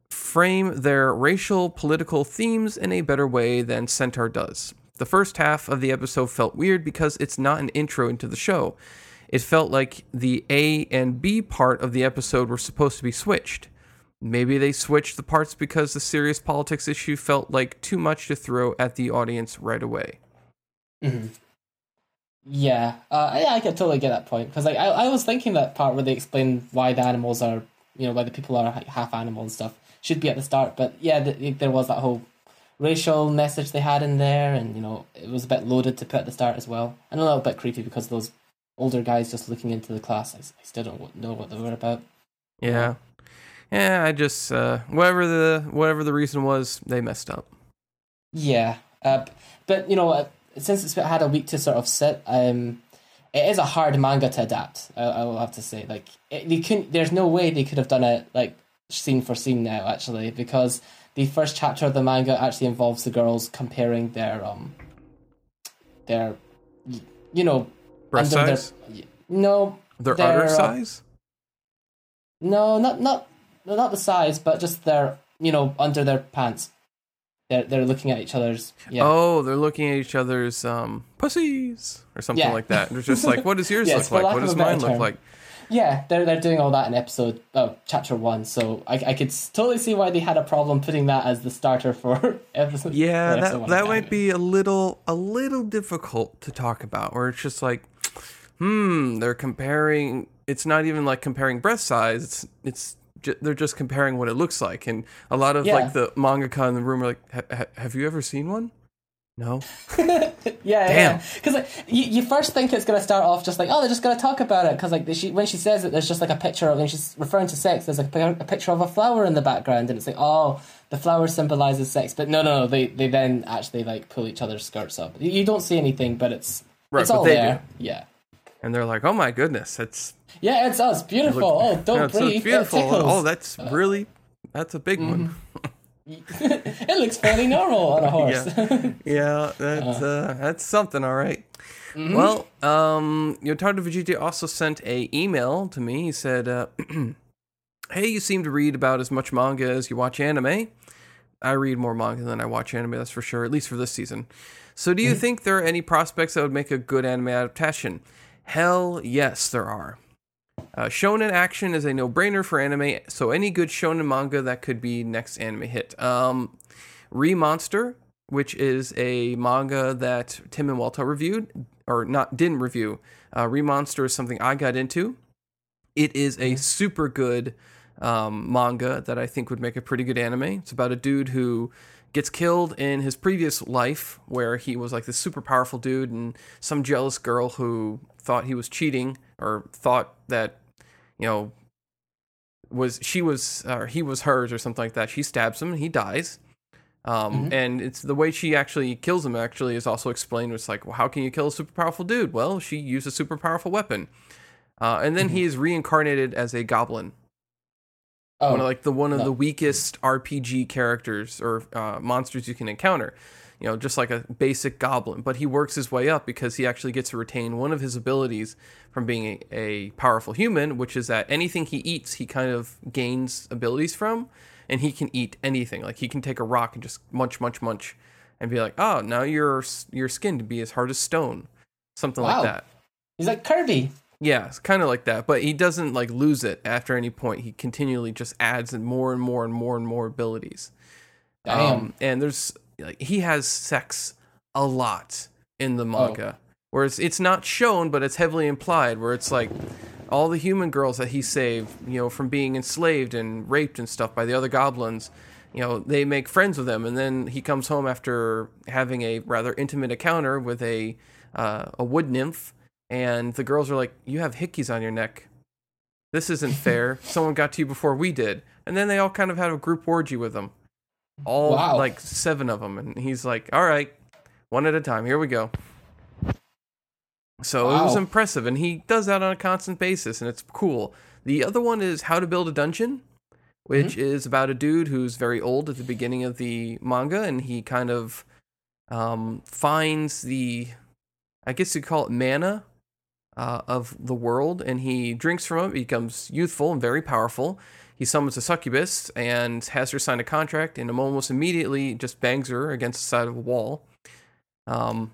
frame their racial political themes in a better way than Centaur does. The first half of the episode felt weird because it's not an intro into the show. It felt like the A and B part of the episode were supposed to be switched. Maybe they switched the parts because the serious politics issue felt like too much to throw at the audience right away. Mhm. Yeah, uh, yeah, I can totally get that point because like I, I was thinking that part where they explain why the animals are, you know, why the people are half animal and stuff should be at the start. But yeah, th- there was that whole racial message they had in there, and you know, it was a bit loaded to put at the start as well, and a little bit creepy because those older guys just looking into the class. I still don't know what they were about. Yeah. Yeah, I just uh whatever the whatever the reason was, they messed up. Yeah, uh, but you know, uh, since it's had a week to sort of sit, um, it is a hard manga to adapt. I, I will have to say, like, it, they couldn't. There's no way they could have done it like scene for scene now, actually, because the first chapter of the manga actually involves the girls comparing their um their you know Breast size? their no Their their, udder uh, size? no not not no, not the size but just their you know under their pants they're they're looking at each other's yeah Oh, they're looking at each other's um, pussies or something Yeah. like that. They're just like, what does yours Yes, look like? What does mine look term. like? yeah they're they're doing all that in episode oh chapter one so I I could totally see why they had a problem putting that as the starter for episode Yeah, for episode that that might be a little a little difficult to talk about. Where it's just like, hmm, they're comparing. It's not even like comparing breast size. It's it's ju- they're just comparing what it looks like. And a lot of Yeah. like the mangaka in the room are like, "Ha- ha- have you ever seen one? No. yeah, Damn. yeah. Because like, you, you first think it's gonna start off just like, oh, they're just gonna talk about it. Because like she, when she says it, there's just like a picture of, and she's referring to sex. There's a, a picture of a flower in the background, and it's like, oh, the flower symbolizes sex. But no, no, no. They they then actually like pull each other's skirts up. You, you don't see anything, but it's Right, it's but all they there. Yeah, And they're like, oh my goodness, it's yeah. It's us. Beautiful. oh, don't yeah, it's so beautiful. Tickles. Oh, that's really that's a big one. it looks fairly normal on a horse. Yeah. Yeah, that's uh, that's something, all right. Mm-hmm. Well, um, Yotardo Vegeta also sent a email to me. He said, uh, "Hey, you seem to read about as much manga as you watch anime. I read more manga than I watch anime, that's for sure. At least for this season. So, do you Mm-hmm. think there are any prospects that would make a good anime adaptation? Hell, yes, there are." Uh, shonen action is a no-brainer for anime, so any good shonen manga that could be next anime hit. Um, Remonster, which is a manga that Tim and Walter reviewed, or not didn't review. Uh, Remonster is something I got into. It is a super good um, manga that I think would make a pretty good anime. It's about a dude who gets killed in his previous life, where he was like this super powerful dude, and some jealous girl who thought he was cheating or thought that, you know, was she was or he was hers or something like that. She stabs him and he dies. Um, And it's the way she actually kills him. Actually, is also explained. It's like, well, how can you kill a super powerful dude? Well, she used a super powerful weapon. Uh, and then he is reincarnated as a goblin, Oh, one of like the one of no. the weakest RPG characters or uh, monsters you can encounter. You know, just like a basic goblin, but he works his way up because he actually gets to retain one of his abilities from being a, a powerful human, which is that anything he eats, he kind of gains abilities from, and he can eat anything. Like he can take a rock and just munch, munch, munch, and be like, "Oh, now your your skin to be as hard as stone," something Wow. like that. he's like Kirby. Yeah, it's kind of like that, but he doesn't like lose it after any point. He continually just adds in more and more and more and more abilities. Damn. Um, and there's like he has sex a lot in the manga, where it's it's not shown, but it's heavily implied. Where it's like all the human girls that he saved, you know, from being enslaved and raped and stuff by the other goblins. You know, they make friends with him, and then he comes home after having a rather intimate encounter with a uh, a wood nymph, and the girls are like, "You have hickeys on your neck. This isn't fair. Someone got to you before we did." And then they all kind of had a group orgy with him all Wow. like seven of them and he's like all right one at a time here we go so it was impressive and he does that on a constant basis and it's cool the other one is how to build a dungeon which Mm-hmm. is about a dude who's very old at the beginning of the manga and he kind of um, finds the i guess you call it mana uh, of the world and he drinks from it becomes youthful and very powerful. He summons a succubus and has her sign a contract and almost immediately just bangs her against the side of a wall. Um,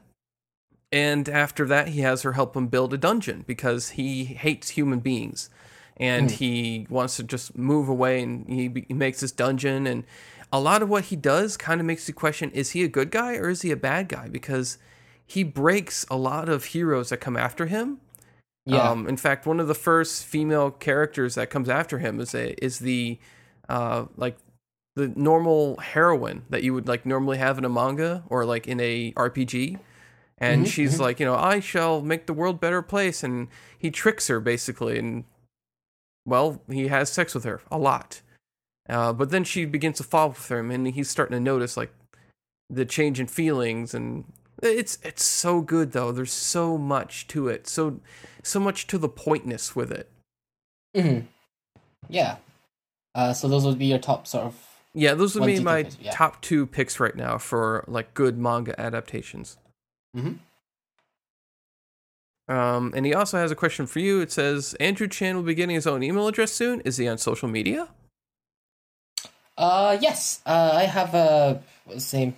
and after that he has her help him build a dungeon because he hates human beings and he wants to just move away and he, be- he makes this dungeon and a lot of what he does kind of makes you question is he a good guy or is he a bad guy? Because he breaks a lot of heroes that come after him Yeah. um, in fact, one of the first female characters that comes after him is a is the uh, like the normal heroine that you would like normally have in a manga or like in a RPG. And she's like, you know, I shall make the world a better place, and he tricks her basically, and well, he has sex with her a lot. Uh, but then she begins to fall with him, and he's starting to notice like the change in feelings, and it's it's so good though. There's so much to it, so so much to the pointness with it. hmm Yeah. Uh, so those would be your top sort of Yeah, those would be my picks, yeah. top two picks right now for like good manga adaptations. Mhm. Um, and he also has a question for you. It says Andrew Chan will be getting his own email address soon. Is he on social media? Uh, yes. Uh, I have a what's the name?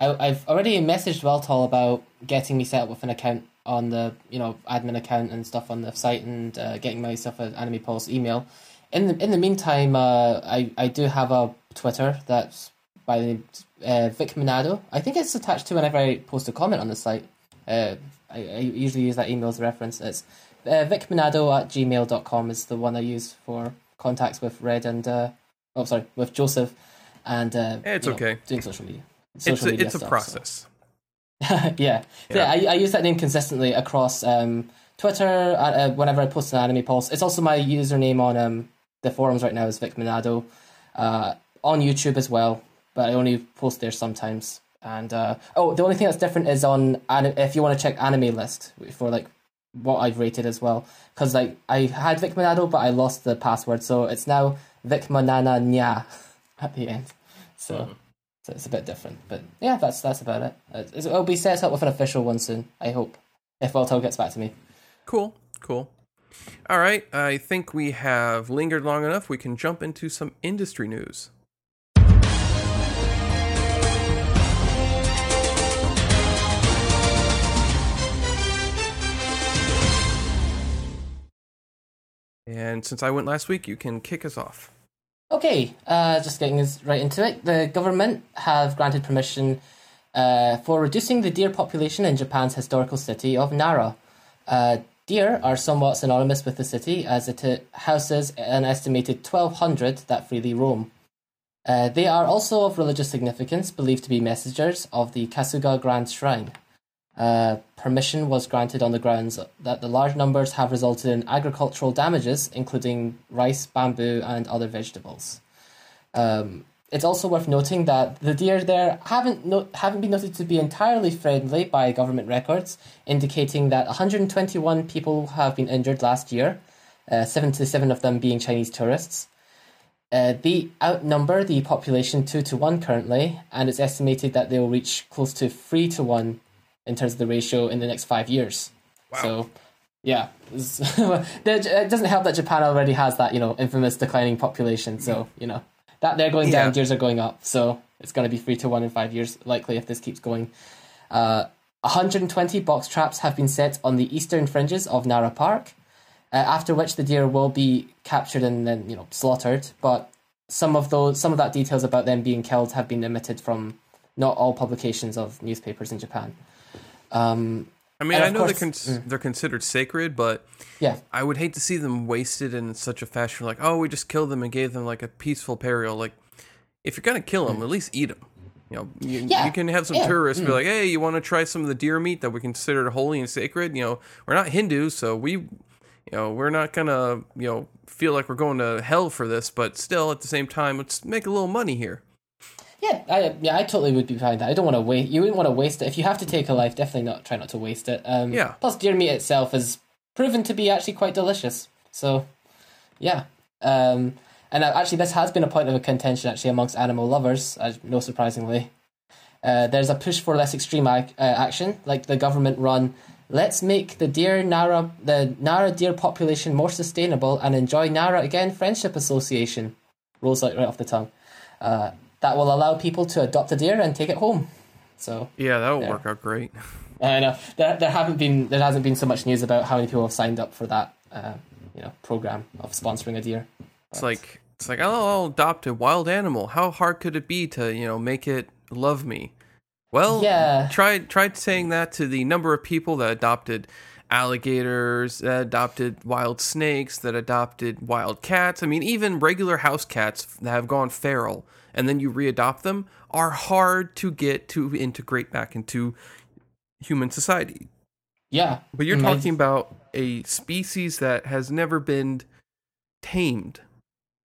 I, I've already messaged Weltall about getting me set up with an account on the you know admin account and stuff on the site and uh, getting myself an Anime Pulse email. In the in the meantime, uh, I I do have a Twitter that's by the name uh, Vic Minado. I think it's attached to whenever I post a comment on the site. Uh, I, I usually use that email as a reference. It's uh, vicminado at gmail.com is the one I use for contacts with Red and uh, oh sorry with Joseph and uh, It's you know, okay. doing social media. It's a, media it's a stuff, so. process. yeah. Yeah. yeah, I, I use that name consistently across um, Twitter. Uh, uh, whenever I post an anime pulse, it's also my username on um, the forums right now is Vic Minado. Uh, on YouTube as well, but I only post there sometimes. And uh, oh, the only thing that's different is on if you want to check anime list for like what I've rated as well, because like I had Vic Minado, but I lost the password, so it's now Vic Manana Nya at the end. So. So it's a bit different, but yeah, that's that's about it. It'll be set up with an official one soon. I hope, if Weltall gets back to me. Cool, cool. All right, I think we have lingered long enough. We can jump into some industry news. And since I went last week, you can kick us off. Okay, uh, just getting us right into it. The government have granted permission uh, for reducing the deer population in Japan's historical city of Nara. Uh, deer are somewhat synonymous with the city as it uh, houses an estimated 1,200 that freely roam. Uh, they are also of religious significance, believed to be messengers of the Kasuga Grand Shrine. Uh, permission was granted on the grounds that the large numbers have resulted in agricultural damages, including rice, bamboo, and other vegetables. Um, it's also worth noting that the deer there haven't no- haven't been noted to be entirely friendly by government records, indicating that 121 people have been injured last year, uh, 77 of them being Chinese tourists. Uh, they outnumber the population two to one currently, and it's estimated that they will reach close to three to one in terms of the ratio in the next five years. So, yeah, it doesn't help that Japan already has that you know infamous declining population. So you know that they're going down, Yeah. deers are going up. So it's going to be three to one in five years, likely if this keeps going. Uh, 120 box traps have been set on the eastern fringes of Nara Park, uh, after which the deer will be captured and then you know slaughtered. But some of those, some of that details about them being killed have been omitted from not all publications of newspapers in Japan. Um, I mean, I know course- they're cons- mm. they're considered sacred, but yeah, I would hate to see them wasted in such a fashion. Like, oh, we just killed them and gave them like a peaceful burial. Like, if you're gonna kill them, mm. at least eat them. You know, you, Yeah, you can have some yeah, tourists be mm. like, hey, you want to try some of the deer meat that we consider holy and sacred? You know, we're not Hindus, so we, you know, we're not gonna, you know, feel like we're going to hell for this. But still, at the same time, let's make a little money here. Yeah, I, yeah, I totally would be behind that. I don't want to waste. You wouldn't want to waste it if you have to take a life. Definitely not. Try not to waste it. Um, Yeah. Plus, deer meat itself is proven to be actually quite delicious. So, yeah. Um, and uh, actually, this has been a point of a contention actually amongst animal lovers. As no surprisingly, uh, there's a push for less extreme ac- uh, action, like the government run. Let's make the deer Nara the Nara deer population more sustainable and enjoy Nara again Friendship Association. Rolls out right off the tongue. Uh, that will allow people to adopt a deer and take it home. So Yeah, that'll Yeah. work out great. I know there there haven't been there hasn't been so much news about how many people have signed up for that uh, you know program of sponsoring a deer. It's like it's like oh, I'll adopt a wild animal. How hard could it be to you know make it love me? Well, Yeah. Try try saying that to the number of people that adopted alligators, that adopted wild snakes, that adopted wild cats. I mean, even regular house cats that have gone feral and then you readopt them are hard to get to integrate back into human society. Yeah, But you're talking about a species that has never been tamed.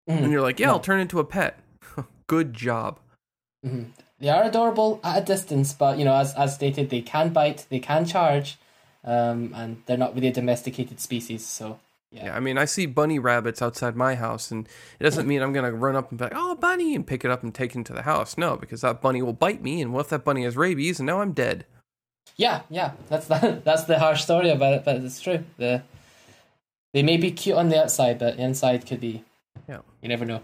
Mhm. And you're like, yeah, No. I'll turn into a pet. Good job. They are adorable at a distance, but you know, as as stated, they can bite, they can charge, um, and they're not really a domesticated species. So Yeah. Yeah, I mean, I see bunny rabbits outside my house, and it doesn't mean I'm gonna run up and be like, "Oh, bunny," and pick it up and take it into the house. No, because that bunny will bite me, and what if that bunny has rabies, and now I'm dead? Yeah, yeah, that's the, that's the harsh story about it, but it's true. The they may be cute on the outside, but inside could be. Yeah. You never know.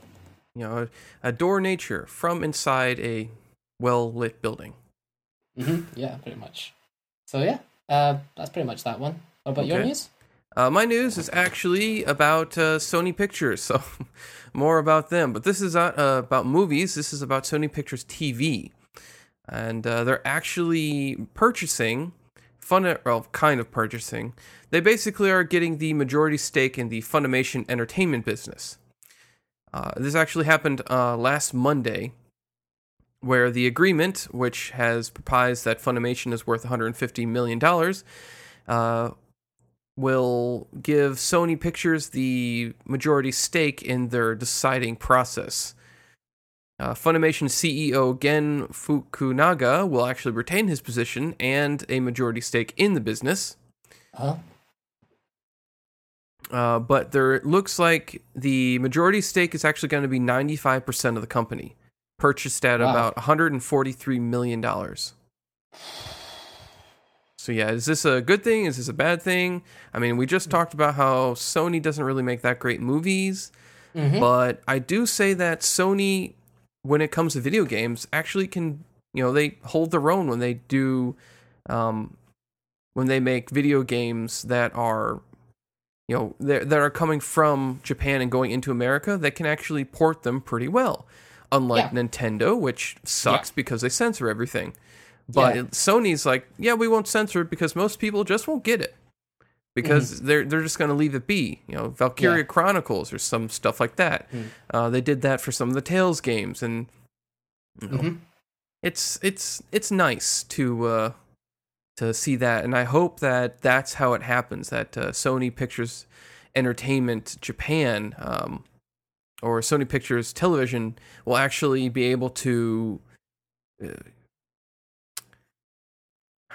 You know, adore nature from inside a well lit building. hmm Yeah, pretty much. So yeah, uh, that's pretty much that one. What about your news? Uh, my news is actually about uh, Sony Pictures, so more about them. But this is not uh, about movies. This is about Sony Pictures TV, and uh, they're actually purchasing, fun, well, kind of purchasing. They basically are getting the majority stake in the Funimation Entertainment business. Uh, this actually happened uh, last Monday, where the agreement, which has proposed that Funimation is worth 150 million dollars. Uh, will give Sony Pictures the majority stake in their deciding process. Uh, Funimation CEO Gen Fukunaga will actually retain his position and a majority stake in the business. Huh? Uh, but there looks like the majority stake is actually going to be 95% of the company, purchased at Wow. about $143 million. So, yeah, is this a good thing? Is this a bad thing? I mean, we just talked about how Sony doesn't really make that great movies, Mhm. but I do say that Sony, when it comes to video games, actually can, you know, they hold their own when they do, um, when they make video games that are you know that that are coming from Japan and going into America that can actually port them pretty well. Unlike Yeah. Nintendo, which sucks because they censor everything. But Yeah. Sony's like, yeah, we won't censor it because most people just won't get it. Because they're they're just going to leave it be. You know, Valkyria Mm-hmm. Yeah. Chronicles or some stuff like that. Mm. Uh, they did that for some of the Tales games, and you know, Mhm. it's it's it's nice to uh, to see that, and I hope that that's how it happens. That uh, Sony Pictures Entertainment Japan um, or Sony Pictures Television will actually be able to uh,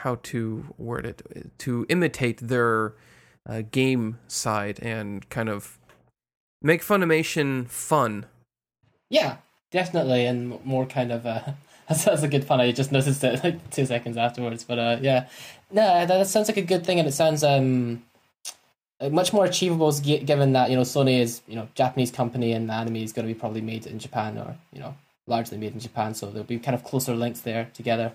how to word it to imitate their uh, game side and kind of make Funimation fun. Yeah, definitely, and more kind of. Uh, that's, that's a good fun. I just noticed it like two seconds afterwards, but uh, yeah, no, that, that sounds like a good thing, and it sounds um uh, much more achievable, given that you know Sony is you know Japanese company, and the anime is going to be probably made in Japan or you know largely made in Japan, so there'll be kind of closer links there together.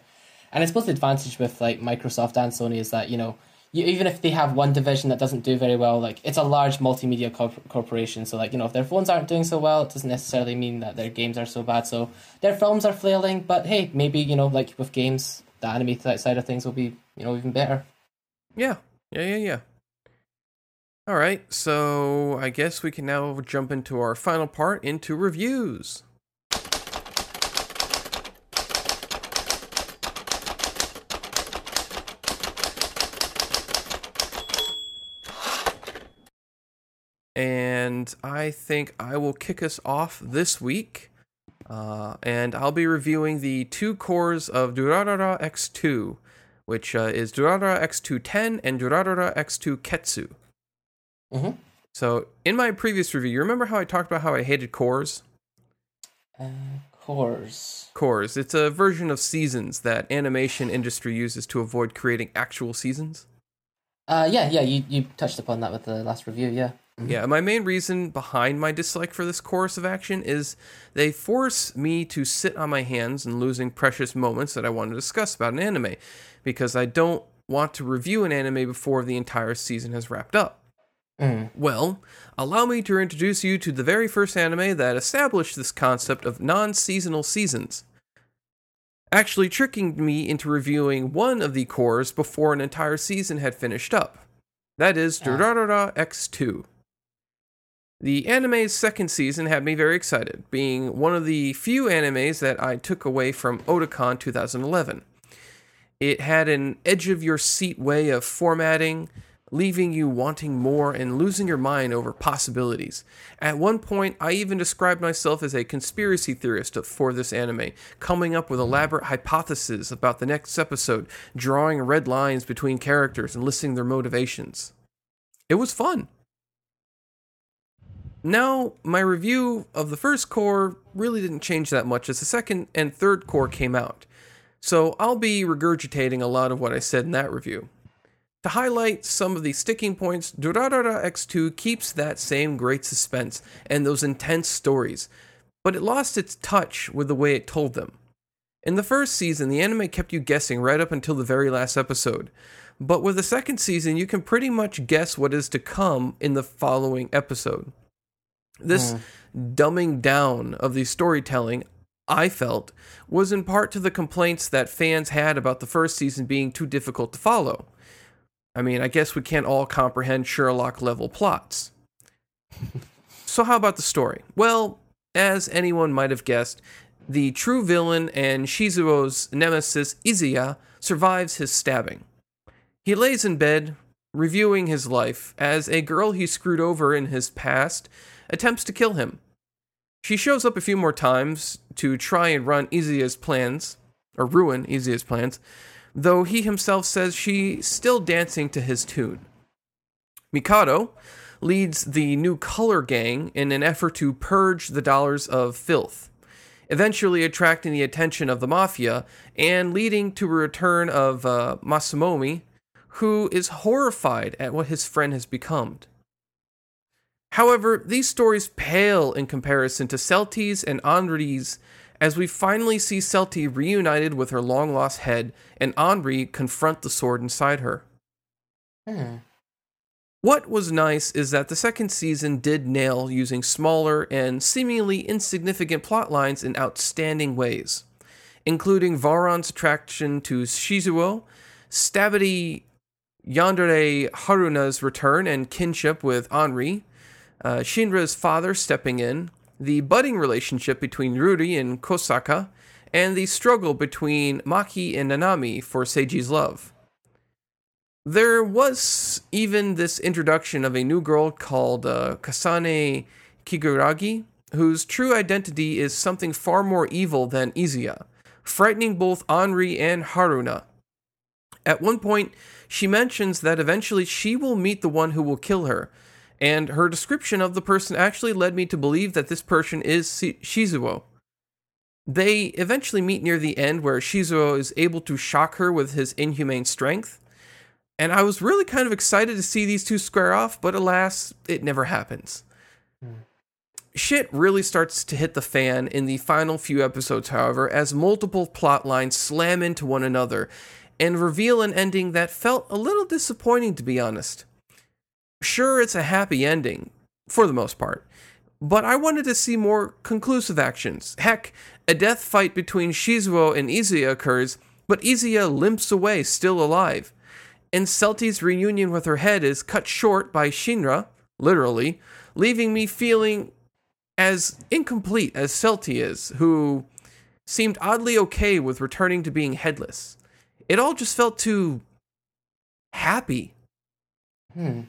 And I suppose the advantage with like Microsoft and Sony is that you know you, even if they have one division that doesn't do very well, like it's a large multimedia corp- corporation. So like you know if their phones aren't doing so well, it doesn't necessarily mean that their games are so bad. So their films are flailing, but hey, maybe you know like with games, the anime side of things will be you know even better. Yeah, yeah, yeah, yeah. All right, so I guess we can now jump into our final part into reviews. And I think I will kick us off this week. Uh, and I'll be reviewing the two cores of Durarara X2 which uh, is Durarara X2 Ten and Durarara X2 Ketsu. Mm-hmm. So, in my previous review, you remember how I talked about how I hated cores? Uh, cores. Cores. It's a version of seasons that animation industry uses to avoid creating actual seasons. Uh, yeah, yeah, you, you touched upon that with the last review, yeah. Yeah, my main reason behind my dislike for this course of action is they force me to sit on my hands and losing precious moments that I want to discuss about an anime because I don't want to review an anime before the entire season has wrapped up. Mm. Well, allow me to introduce you to the very first anime that established this concept of non seasonal seasons. Actually, tricking me into reviewing one of the cores before an entire season had finished up. That is Ah. Durarara X2. The anime's second season had me very excited, being one of the few animes that I took away from Otakon 2011. It had an edge of your seat way of formatting, leaving you wanting more and losing your mind over possibilities. At one point, I even described myself as a conspiracy theorist for this anime, coming up with elaborate hypotheses about the next episode, drawing red lines between characters and listing their motivations. It was fun. Now, my review of the first core really didn't change that much as the second and third core came out. So I'll be regurgitating a lot of what I said in that review. To highlight some of the sticking points, Durarara X2 keeps that same great suspense and those intense stories, but it lost its touch with the way it told them. In the first season, the anime kept you guessing right up until the very last episode, but with the second season, you can pretty much guess what is to come in the following episode. This dumbing down of the storytelling, I felt, was in part to the complaints that fans had about the first season being too difficult to follow. I mean, I guess we can't all comprehend Sherlock level plots. so, how about the story? Well, as anyone might have guessed, the true villain and Shizuo's nemesis, Izaya, survives his stabbing. He lays in bed, reviewing his life, as a girl he screwed over in his past attempts to kill him. She shows up a few more times to try and run Izaya's plans, or ruin Izaya's plans, though he himself says she's still dancing to his tune. Mikado leads the new color gang in an effort to purge the dollars of filth, eventually attracting the attention of the mafia and leading to a return of uh, Masaomi, who is horrified at what his friend has become. However, these stories pale in comparison to Celty's and Anri's as we finally see Celty reunited with her long lost head and Anri confront the sword inside her. Hmm. What was nice is that the second season did nail using smaller and seemingly insignificant plot lines in outstanding ways, including Varon's attraction to Shizuo, Stabity Yandere Haruna's return and kinship with Anri, uh, Shinra's father stepping in, the budding relationship between Ruri and Kosaka, and the struggle between Maki and Nanami for Seiji's love. There was even this introduction of a new girl called uh, Kasane Kujiragi, whose true identity is something far more evil than Izaya, frightening both Anri and Haruna. At one point, she mentions that eventually she will meet the one who will kill her, and her description of the person actually led me to believe that this person is Shizuo. They eventually meet near the end where Shizuo is able to shock her with his inhumane strength, and I was really kind of excited to see these two square off, but alas, it never happens. Hmm. Shit really starts to hit the fan in the final few episodes, however, as multiple plot lines slam into one another and reveal an ending that felt a little disappointing, to be honest. Sure, it's a happy ending, for the most part, but I wanted to see more conclusive actions. Heck, a death fight between Shizuo and Izaya occurs, but Izaya limps away, still alive. And Celty's reunion with her head is cut short by Shinra, literally, leaving me feeling as incomplete as Celty is, who seemed oddly okay with returning to being headless. It all just felt too happy. Hmm.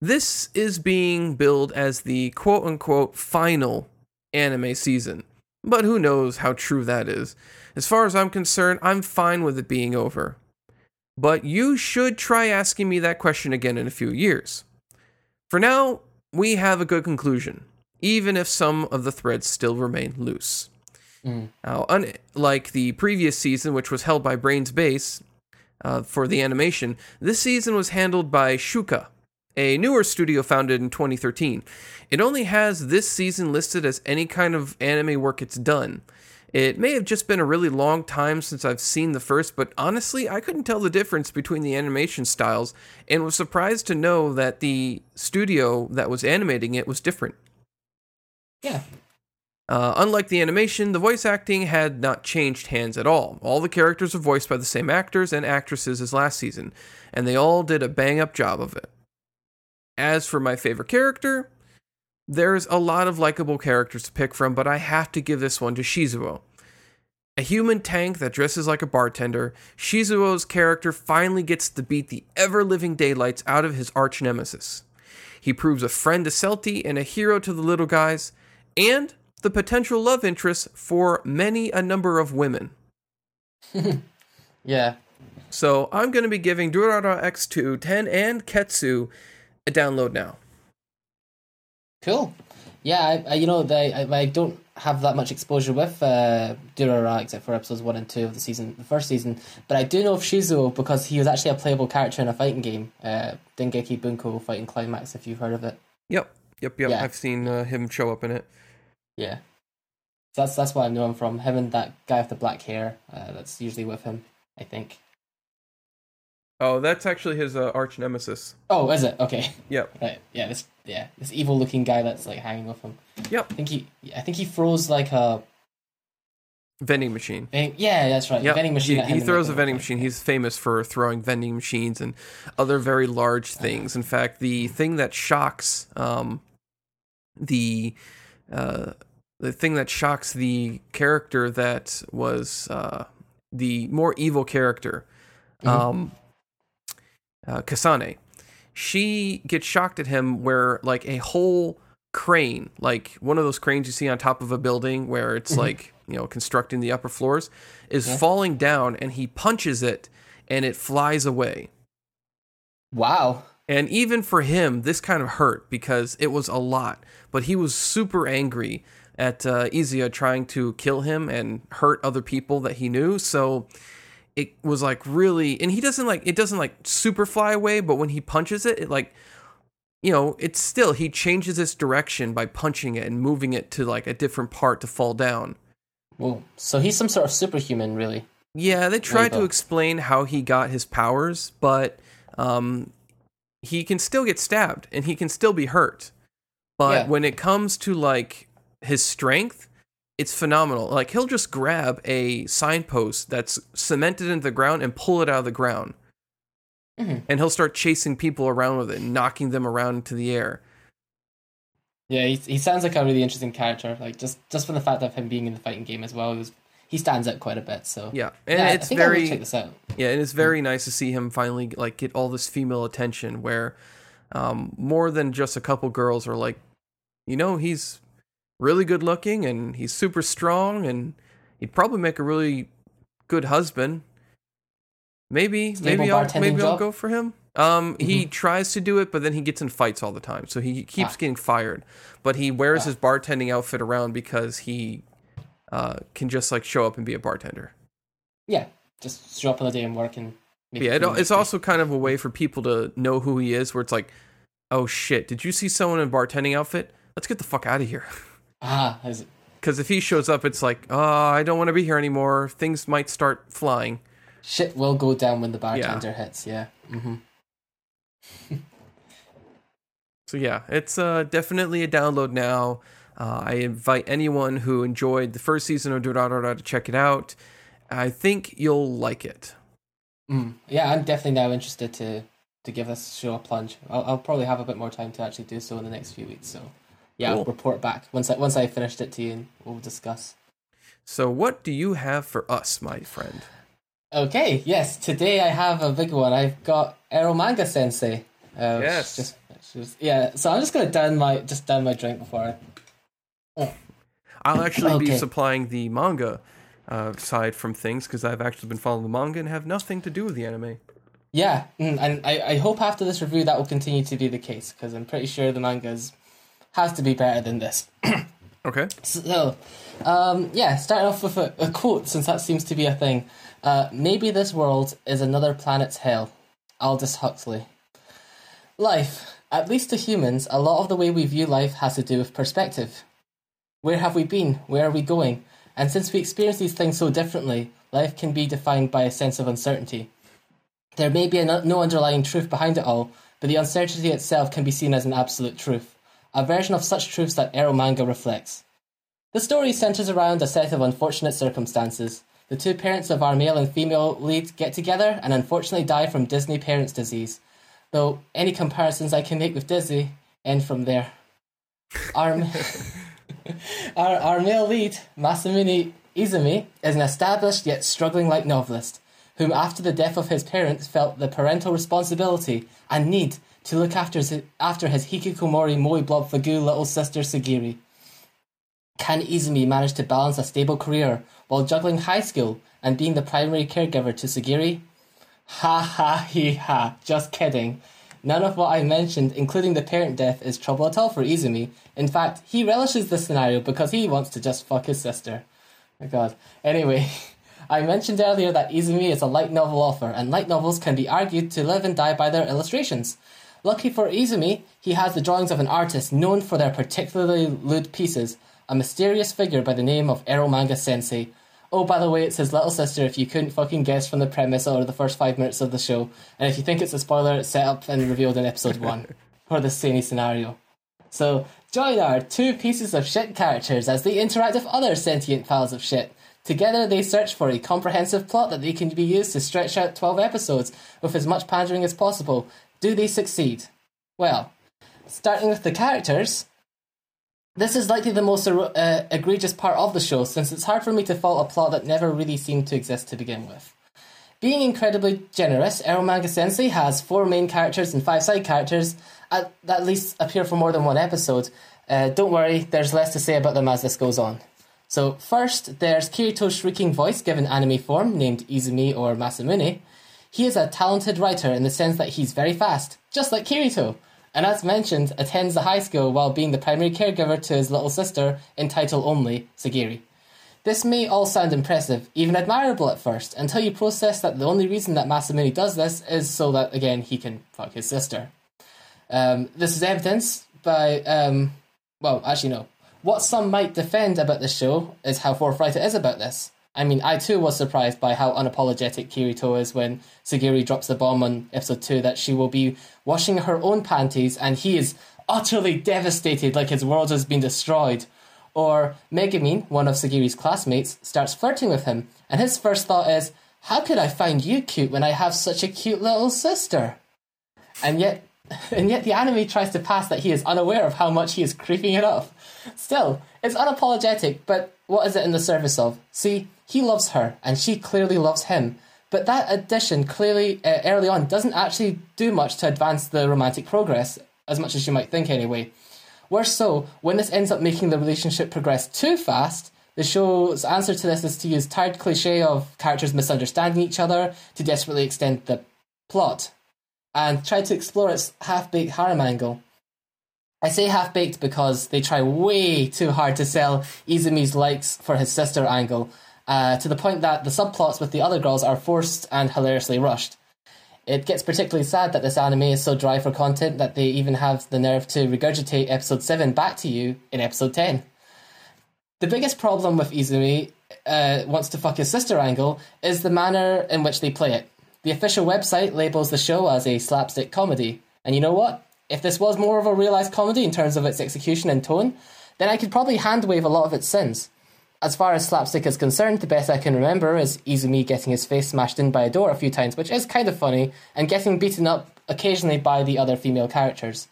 This is being billed as the quote unquote final anime season, but who knows how true that is. As far as I'm concerned, I'm fine with it being over. But you should try asking me that question again in a few years. For now, we have a good conclusion, even if some of the threads still remain loose. Mm. Now, unlike the previous season, which was held by Brains Base uh, for the animation, this season was handled by Shuka, a newer studio founded in 2013. It only has this season listed as any kind of anime work it's done. It may have just been a really long time since I've seen the first, but honestly, I couldn't tell the difference between the animation styles and was surprised to know that the studio that was animating it was different. Yeah. Uh, unlike the animation, the voice acting had not changed hands at all. All the characters are voiced by the same actors and actresses as last season, and they all did a bang up job of it. As for my favorite character, there's a lot of likable characters to pick from, but I have to give this one to Shizuo. A human tank that dresses like a bartender, Shizuo's character finally gets to beat the ever living daylights out of his arch nemesis. He proves a friend to Celty and a hero to the little guys, and the potential love interest for many a number of women. Yeah. So I'm going to be giving Durara X2, Ten, and Ketsu a download now. Cool. Yeah, I, I, you know, they, I, I don't have that much exposure with uh, Durara except for episodes one and two of the season, the first season. But I do know of Shizuo because he was actually a playable character in a fighting game, uh, Dengeki Bunko Fighting Climax. If you've heard of it, Yep, yep, yep. Yeah. I've seen uh, him show up in it. Yeah. So that's that's what I know him from. Him and that guy with the black hair. Uh, that's usually with him, I think. Oh, that's actually his uh, arch nemesis. Oh, is it? Okay. Yep, Right. Yeah. This. Yeah. This evil looking guy that's like hanging with him. yep. I think he. I think he throws like a. Vending machine. Yeah, that's right. Yep. Vending machine. He, he throws a vending machine. He's famous for throwing vending machines and other very large things. In fact, the thing that shocks um, the uh, the thing that shocks the character that was uh, the more evil character, Mhm. um, uh, Kasane, she gets shocked at him where like a whole crane, like one of those cranes you see on top of a building where it's like you know constructing the upper floors, is Yeah. falling down, and he punches it, and it flies away. Wow. And even for him, this kind of hurt because it was a lot. But he was super angry at uh, Izaya trying to kill him and hurt other people that he knew. So it was like really, and he doesn't like it doesn't like super fly away. But when he punches it, it like you know, it's still he changes its direction by punching it and moving it to like a different part to fall down. Well, so he's some sort of superhuman, really. Yeah, they tried to explain how he got his powers, but um, he can still get stabbed and he can still be hurt. But Yeah. when it comes to like his strength, it's phenomenal. Like he'll just grab a signpost that's cemented into the ground and pull it out of the ground. Mhm. And he'll start chasing people around with it, and knocking them around into the air. Yeah, he, he sounds like a really interesting character. Like just just for the fact of him being in the fighting game as well, he, was, he stands out quite a bit. So Yeah, and Yeah, it's very check this out. Yeah, and it's very nice to see him finally like get all this female attention where um, more than just a couple girls are like, you know, he's really good looking and he's super strong and he'd probably make a really good husband. Maybe, Stable maybe I'll maybe I'll go for him. Um, he tries to do it, but then he gets in fights all the time, so he keeps Ah. getting fired. But he wears Ah. his bartending outfit around because he uh, can just like show up and be a bartender. Yeah, just show up on the day and work and. Yeah, it, it's also kind of a way for people to know who he is, where it's like, oh shit, did you see someone in a bartending outfit? Let's get the fuck out of here. ah. Because if he shows up, it's like, oh, I don't want to be here anymore. Things might start flying. shit will go down when the bartender hits. Yeah. hmm So yeah, it's uh, definitely a download now. Uh, I invite anyone who enjoyed the first season of Durarara to check it out. I think you'll like it. Mm. Yeah, I'm definitely now interested to to give this show a plunge. I'll, I'll probably have a bit more time to actually do so in the next few weeks. So, yeah, I'll report back once I once I finished it to you, and we'll discuss. So what do you have for us, my friend? Okay, yes, today I have a big one. I've got Eromanga Sensei. Uh, Yes. Just, is- yeah, so I'm just gonna down my just down my drink before I. I'll actually be supplying the manga uh, side from things because I've actually been following the manga and have nothing to do with the anime. Yeah, mm, and I, I hope after this review that will continue to be the case because I'm pretty sure the mangas has to be better than this. Okay. So, um, yeah, starting off with a, a quote since that seems to be a thing. Uh, Maybe this world is another planet's hell. Aldous Huxley. Life, at least to humans, a lot of the way we view life has to do with perspective. Where have we been? Where are we going? And since we experience these things so differently, life can be defined by a sense of uncertainty. There may be no underlying truth behind it all, but the uncertainty itself can be seen as an absolute truth, a version of such truths that Ero manga reflects. The story centers around a set of unfortunate circumstances. The two parents of our male and female lead get together and unfortunately die from Disney parents' disease. Though any comparisons I can make with Disney end from there. Our, our, our male lead, Masamune Izumi, is an established yet struggling light novelist, whom after the death of his parents felt the parental responsibility and need to look after his, after his hikikomori moi blob little sister Sagiri. Can Izumi manage to balance a stable career while juggling high school and being the primary caregiver to Sagiri? Ha ha he ha, just kidding. None of what I mentioned, including the parent death, is trouble at all for Izumi. In fact, he relishes this scenario because he wants to just fuck his sister. My god. Anyway, I mentioned earlier that Izumi is a light novel author, and light novels can be argued to live and die by their illustrations. Lucky for Izumi, he has the drawings of an artist known for their particularly lewd pieces, a mysterious figure by the name of Eromanga Sensei. Oh, by the way, it's his little sister if you couldn't fucking guess from the premise or the first five minutes of the show. And if you think it's a spoiler, it's set up and revealed in episode one for the Sani scenario. So, join our two pieces of shit characters as they interact with other sentient piles of shit. Together, they search for a comprehensive plot that they can be used to stretch out 12 episodes with as much pandering as possible. Do they succeed? Well, starting with the characters, this is likely the most uh, egregious part of the show since it's hard for me to fault a plot that never really seemed to exist to begin with. Being incredibly generous, Eromanga Sensei has four main characters and five side characters at, at least appear for more than one episode. Uh, don't worry, there's less to say about them as this goes on. So, first, there's Kirito's shrieking voice given anime form, named Izumi or Masamune. He is a talented writer in the sense that he's very fast, just like Kirito, and as mentioned, attends the high school while being the primary caregiver to his little sister, in title only, Sagiri. This may all sound impressive, even admirable at first, until you process that the only reason that Masamune does this is so that, again, he can fuck his sister. Um, this is evidence by, um, well, actually, no. What some might defend about the show is how forthright it is about this. I mean, I too was surprised by how unapologetic Kirito is when Sagiri drops the bomb on episode 2 that she will be washing her own panties and he is utterly devastated like his world has been destroyed. Or Megumin, one of Sagiri's classmates, starts flirting with him and his first thought is, How could I find you cute when I have such a cute little sister? And yet, and yet the anime tries to pass that he is unaware of how much he is creeping it up. Still, it's unapologetic, but what is it in the service of? See, he loves her, and she clearly loves him. But that addition clearly uh, early on doesn't actually do much to advance the romantic progress, as much as you might think anyway. Worse so, when this ends up making the relationship progress too fast, the show's answer to this is to use tired cliche of characters misunderstanding each other to desperately extend the plot, and try to explore its half-baked harem angle. I say half baked because they try way too hard to sell Izumi's likes for his sister angle, uh, to the point that the subplots with the other girls are forced and hilariously rushed. It gets particularly sad that this anime is so dry for content that they even have the nerve to regurgitate episode 7 back to you in episode 10. The biggest problem with Izumi uh, wants to fuck his sister angle is the manner in which they play it. The official website labels the show as a slapstick comedy. And you know what? If this was more of a realised comedy in terms of its execution and tone, then I could probably handwave a lot of its sins. As far as slapstick is concerned, the best I can remember is Izumi getting his face smashed in by a door a few times, which is kind of funny, and getting beaten up occasionally by the other female characters.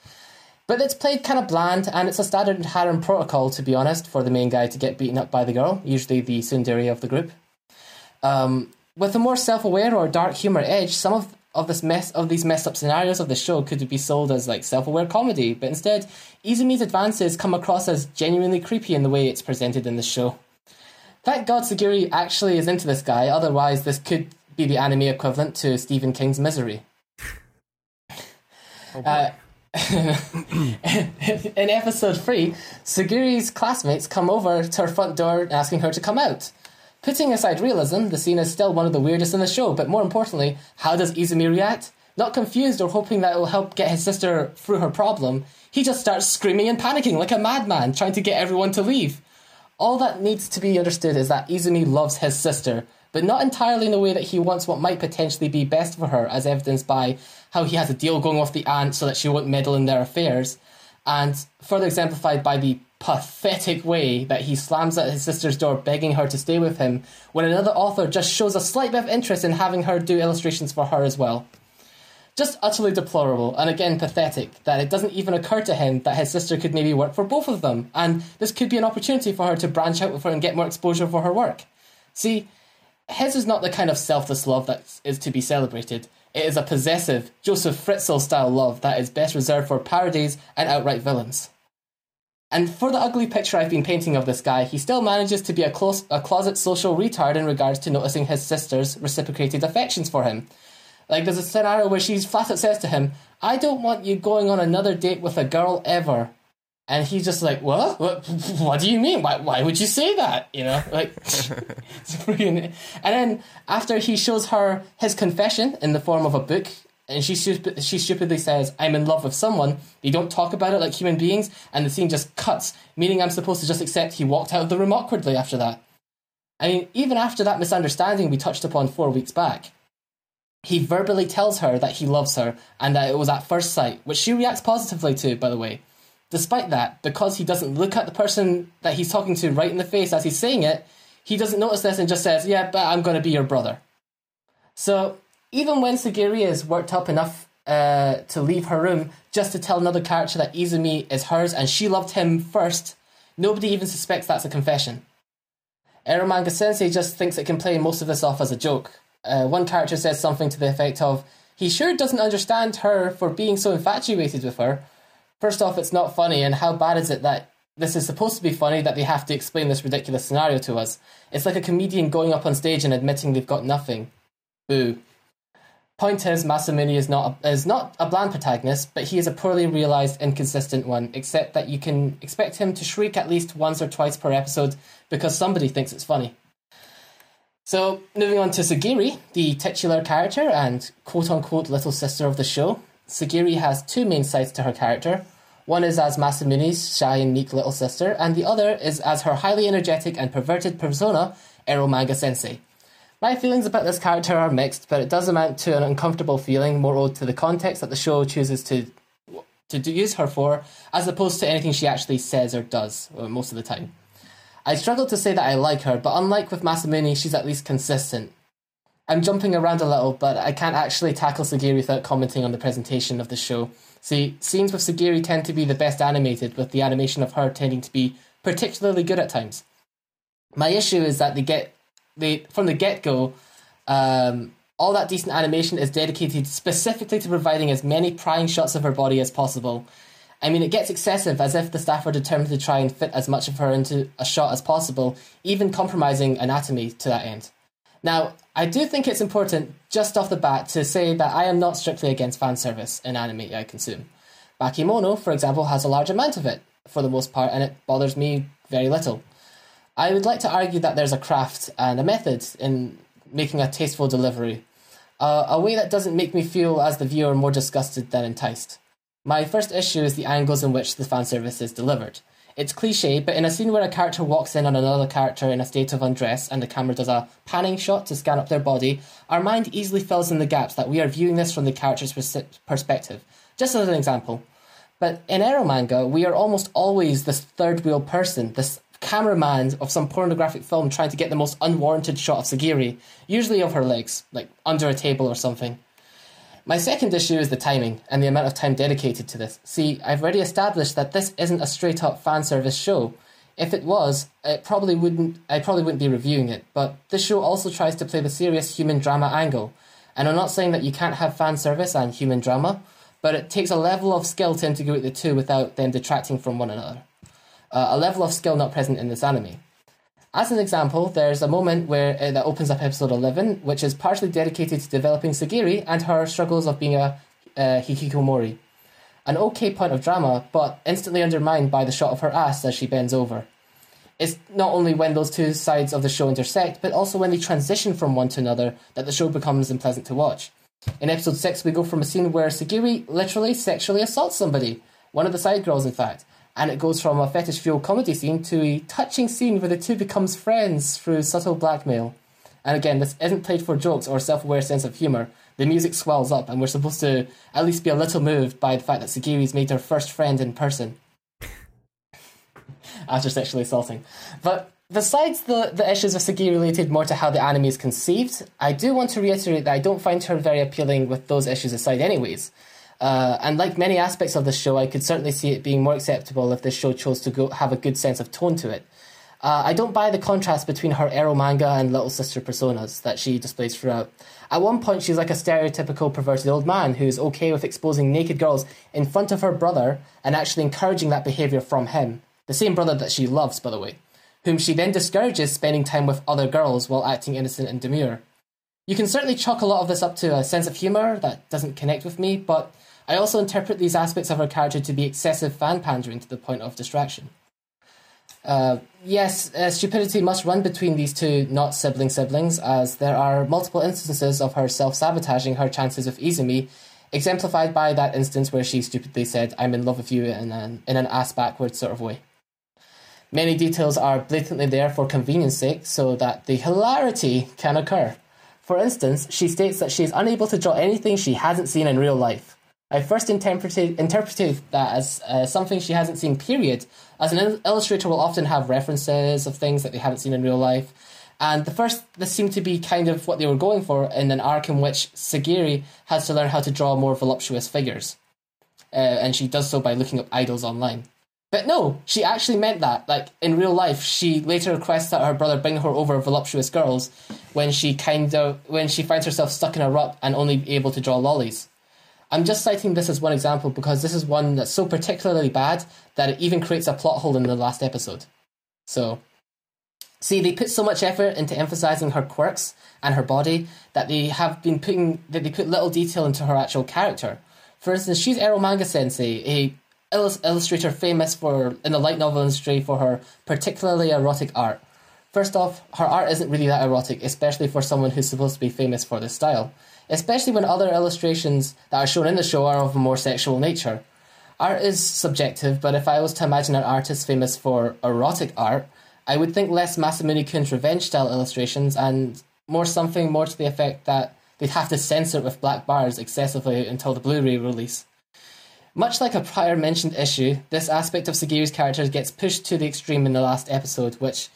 But it's played kind of bland, and it's a standard harem protocol, to be honest, for the main guy to get beaten up by the girl, usually the tsundere of the group. Um, with a more self-aware or dark humor edge, some of of this mess of these messed up scenarios of the show could be sold as like self-aware comedy, but instead, Izumi's advances come across as genuinely creepy in the way it's presented in the show. Thank God Sagiri actually is into this guy, otherwise this could be the anime equivalent to Stephen King's Misery. Uh, in episode 3, Sagiri's classmates come over to her front door asking her to come out. Putting aside realism, the scene is still one of the weirdest in the show, but more importantly, how does Izumi react? Not confused or hoping that it will help get his sister through her problem, he just starts screaming and panicking like a madman, trying to get everyone to leave. All that needs to be understood is that Izumi loves his sister, but not entirely in the way that he wants what might potentially be best for her, as evidenced by how he has a deal going off the aunt so that she won't meddle in their affairs, and further exemplified by the pathetic way that he slams at his sister's door begging her to stay with him when another author just shows a slight bit of interest in having her do illustrations for her as well. Just utterly deplorable and again pathetic that it doesn't even occur to him that his sister could maybe work for both of them and this could be an opportunity for her to branch out with her and get more exposure for her work. See, his is not the kind of selfless love that is to be celebrated. It is a possessive, Josef Fritzl style love that is best reserved for parodies and outright villains. And for the ugly picture I've been painting of this guy, he still manages to be a, close, a closet social retard in regards to noticing his sister's reciprocated affections for him. Like, there's a scenario where she flat out says to him, I don't want you going on another date with a girl ever. And he's just like, what? What, what do you mean? Why, why would you say that? You know, like. And then after he shows her his confession in the form of a book, and she she stupidly says, "I'm in love with someone." They don't talk about it like human beings, and the scene just cuts, meaning I'm supposed to just accept he walked out of the room awkwardly after that. I mean, even after that misunderstanding we touched upon four weeks back, he verbally tells her that he loves her and that it was at first sight, which she reacts positively to, by the way. Despite that, because he doesn't look at the person that he's talking to right in the face as he's saying it, he doesn't notice this and just says, Yeah, but I'm going to be your brother. So, even when Sagiri is worked up enough uh, to leave her room just to tell another character that Izumi is hers and she loved him first, nobody even suspects that's a confession. Eromanga Sensei just thinks it can play most of this off as a joke. Uh, one character says something to the effect of, he sure doesn't understand her for being so infatuated with her. First off, it's not funny, and how bad is it that this is supposed to be funny that they have to explain this ridiculous scenario to us? It's like a comedian going up on stage and admitting they've got nothing. Boo. Point is, Masamune is not a, is not a bland protagonist, but he is a poorly realized, inconsistent one. Except that you can expect him to shriek at least once or twice per episode because somebody thinks it's funny. So, moving on to Sagiri, the titular character and quote unquote little sister of the show. Sagiri has two main sides to her character. One is as Masamune's shy and meek little sister, and the other is as her highly energetic and perverted persona, Eromanga Sensei. My feelings about this character are mixed, but it does amount to an uncomfortable feeling more owed to the context that the show chooses to to use her for, as opposed to anything she actually says or does uh, most of the time. I struggle to say that I like her, but unlike with Masamune, she's at least consistent. I'm jumping around a little, but I can't actually tackle Sagiri without commenting on the presentation of the show. See, scenes with Sagiri tend to be the best animated, with the animation of her tending to be particularly good at times. My issue is that they get they from the get go, um, all that decent animation is dedicated specifically to providing as many prying shots of her body as possible. I mean, it gets excessive, as if the staff were determined to try and fit as much of her into a shot as possible, even compromising anatomy to that end. Now, I do think it's important, just off the bat, to say that I am not strictly against fan service in anime I consume. Bakemono, for example, has a large amount of it, for the most part, and it bothers me very little. I would like to argue that there's a craft and a method in making a tasteful delivery, uh, a way that doesn't make me feel, as the viewer, more disgusted than enticed. My first issue is the angles in which the fan service is delivered. It's cliche, but in a scene where a character walks in on another character in a state of undress and the camera does a panning shot to scan up their body, our mind easily fills in the gaps that we are viewing this from the character's pers- perspective. Just as an example. But in Eromanga, we are almost always this third wheel person, this cameraman of some pornographic film trying to get the most unwarranted shot of Sagiri, usually of her legs, like under a table or something. My second issue is the timing and the amount of time dedicated to this. See, I've already established that this isn't a straight up fan service show. If it was, it probably wouldn't I probably wouldn't be reviewing it, but this show also tries to play the serious human drama angle. And I'm not saying that you can't have fan service and human drama, but it takes a level of skill to integrate the two without them detracting from one another. Uh, a level of skill not present in this anime. As an example, there's a moment where uh, that opens up episode 11, which is partially dedicated to developing Sagiri and her struggles of being a uh, hikikomori. An okay point of drama, but instantly undermined by the shot of her ass as she bends over. It's not only when those two sides of the show intersect, but also when they transition from one to another that the show becomes unpleasant to watch. In episode 6, we go from a scene where Sagiri literally sexually assaults somebody, one of the side girls, in fact, and it goes from a fetish fueled comedy scene to a touching scene where the two becomes friends through subtle blackmail. And again, this isn't played for jokes or self aware sense of humour. The music swells up, and we're supposed to at least be a little moved by the fact that Sagiri's made her first friend in person after sexually assaulting. But besides the, the issues of Sagiri related more to how the anime is conceived, I do want to reiterate that I don't find her very appealing with those issues aside, anyways. Uh, and like many aspects of the show, I could certainly see it being more acceptable if the show chose to go have a good sense of tone to it. Uh, I don't buy the contrast between her Eromanga and little sister personas that she displays throughout. At one point, she's like a stereotypical perverted old man who's okay with exposing naked girls in front of her brother and actually encouraging that behaviour from him. The same brother that she loves, by the way, whom she then discourages spending time with other girls while acting innocent and demure. You can certainly chalk a lot of this up to a sense of humour that doesn't connect with me, but I also interpret these aspects of her character to be excessive fan pandering to the point of distraction. Uh, yes, uh, stupidity must run between these two not sibling siblings, as there are multiple instances of her self sabotaging her chances with Izumi, exemplified by that instance where she stupidly said, I'm in love with you in an, in an ass backwards sort of way. Many details are blatantly there for convenience sake so that the hilarity can occur. For instance, she states that she is unable to draw anything she hasn't seen in real life. I first interpreted, interpreted that as uh, something she hasn't seen, period, as an il- illustrator will often have references of things that they haven't seen in real life. And the first, this seemed to be kind of what they were going for in an arc in which Sagiri has to learn how to draw more voluptuous figures. Uh, and she does so by looking up idols online. But no, she actually meant that. Like in real life, she later requests that her brother bring her over voluptuous girls when she kind of when she finds herself stuck in a rut and only able to draw lolis. I'm just citing this as one example because this is one that's so particularly bad that it even creates a plot hole in the last episode. So, see, they put so much effort into emphasizing her quirks and her body that they have been putting that they put little detail into her actual character. For instance, she's Eromanga Sensei, a illustrator famous for in the light novel industry for her particularly erotic art. First off, her art isn't really that erotic, especially for someone who's supposed to be famous for this style. Especially when other illustrations that are shown in the show are of a more sexual nature. Art is subjective, but if I was to imagine an artist famous for erotic art, I would think less Masamune Kun's revenge style illustrations and more something more to the effect that they'd have to censor it with black bars excessively until the Blu ray release. Much like a prior mentioned issue, this aspect of Sagiri's character gets pushed to the extreme in the last episode, which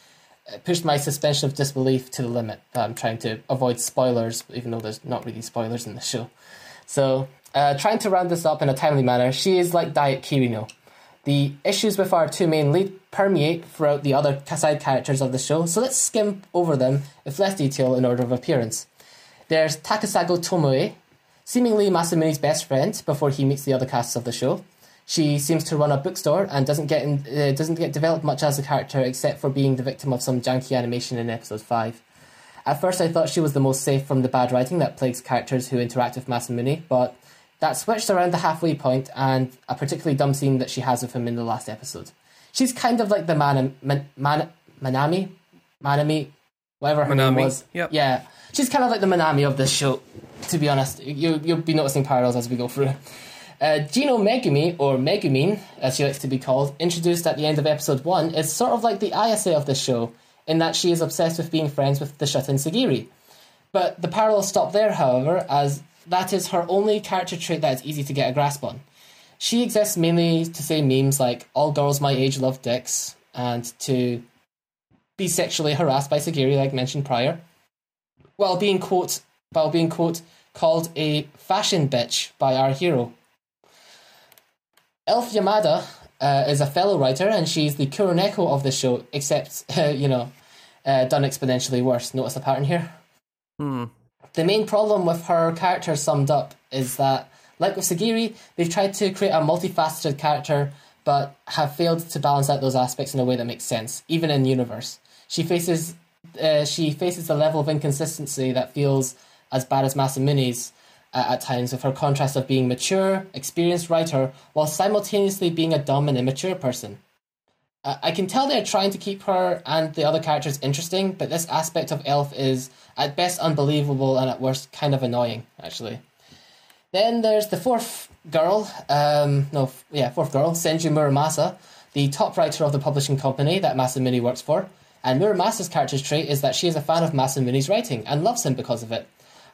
pushed my suspension of disbelief to the limit. I'm trying to avoid spoilers, even though there's not really spoilers in the show. So, uh, trying to round this up in a timely manner, she is like Diet Kirino. The issues with our two main lead permeate throughout the other side characters of the show, so let's skim over them with less detail in order of appearance. There's Takasago Tomoe, seemingly Masamune's best friend before he meets the other casts of the show. She seems to run a bookstore and doesn't get in, uh, doesn't get developed much as a character except for being the victim of some janky animation in episode five. At first, I thought she was the most safe from the bad writing that plagues characters who interact with Masamune, but that switched around the halfway point and a particularly dumb scene that she has with him in the last episode. She's kind of like the man, man, man Manami, Manami, whatever her name was. yep. Yeah, she's kind of like the Manami of this show. To be honest, you you'll be noticing parallels as we go through. Uh, Jinno Megumi, or Megumin, as she likes to be called, introduced at the end of episode 1, is sort of like the ISA of this show, in that she is obsessed with being friends with the Shuten Sagiri. But the parallels stop there, however, as that is her only character trait that is easy to get a grasp on. She exists mainly to say memes like, all girls my age love dicks, and to be sexually harassed by Sagiri, like mentioned prior, while being, quote, while being, quote, called a fashion bitch by our hero. Elf Yamada uh, is a fellow writer, and she's the Kuroneko of the show, except, uh, you know, uh, done exponentially worse. Notice the pattern here? Hmm. The main problem with her character summed up is that, like with Sagiri, they've tried to create a multifaceted character, but have failed to balance out those aspects in a way that makes sense, even in universe. She faces uh, she faces a level of inconsistency that feels as bad as Masamune's at times, with her contrast of being mature, experienced writer, while simultaneously being a dumb and immature person. I can tell they're trying to keep her and the other characters interesting, but this aspect of Elf is at best unbelievable and at worst kind of annoying, actually. Then there's the fourth girl, um, no, yeah, fourth girl, Senju Muramasa, the top writer of the publishing company that Masamune works for. And Muramasa's character's trait is that she is a fan of Masamune's writing and loves him because of it.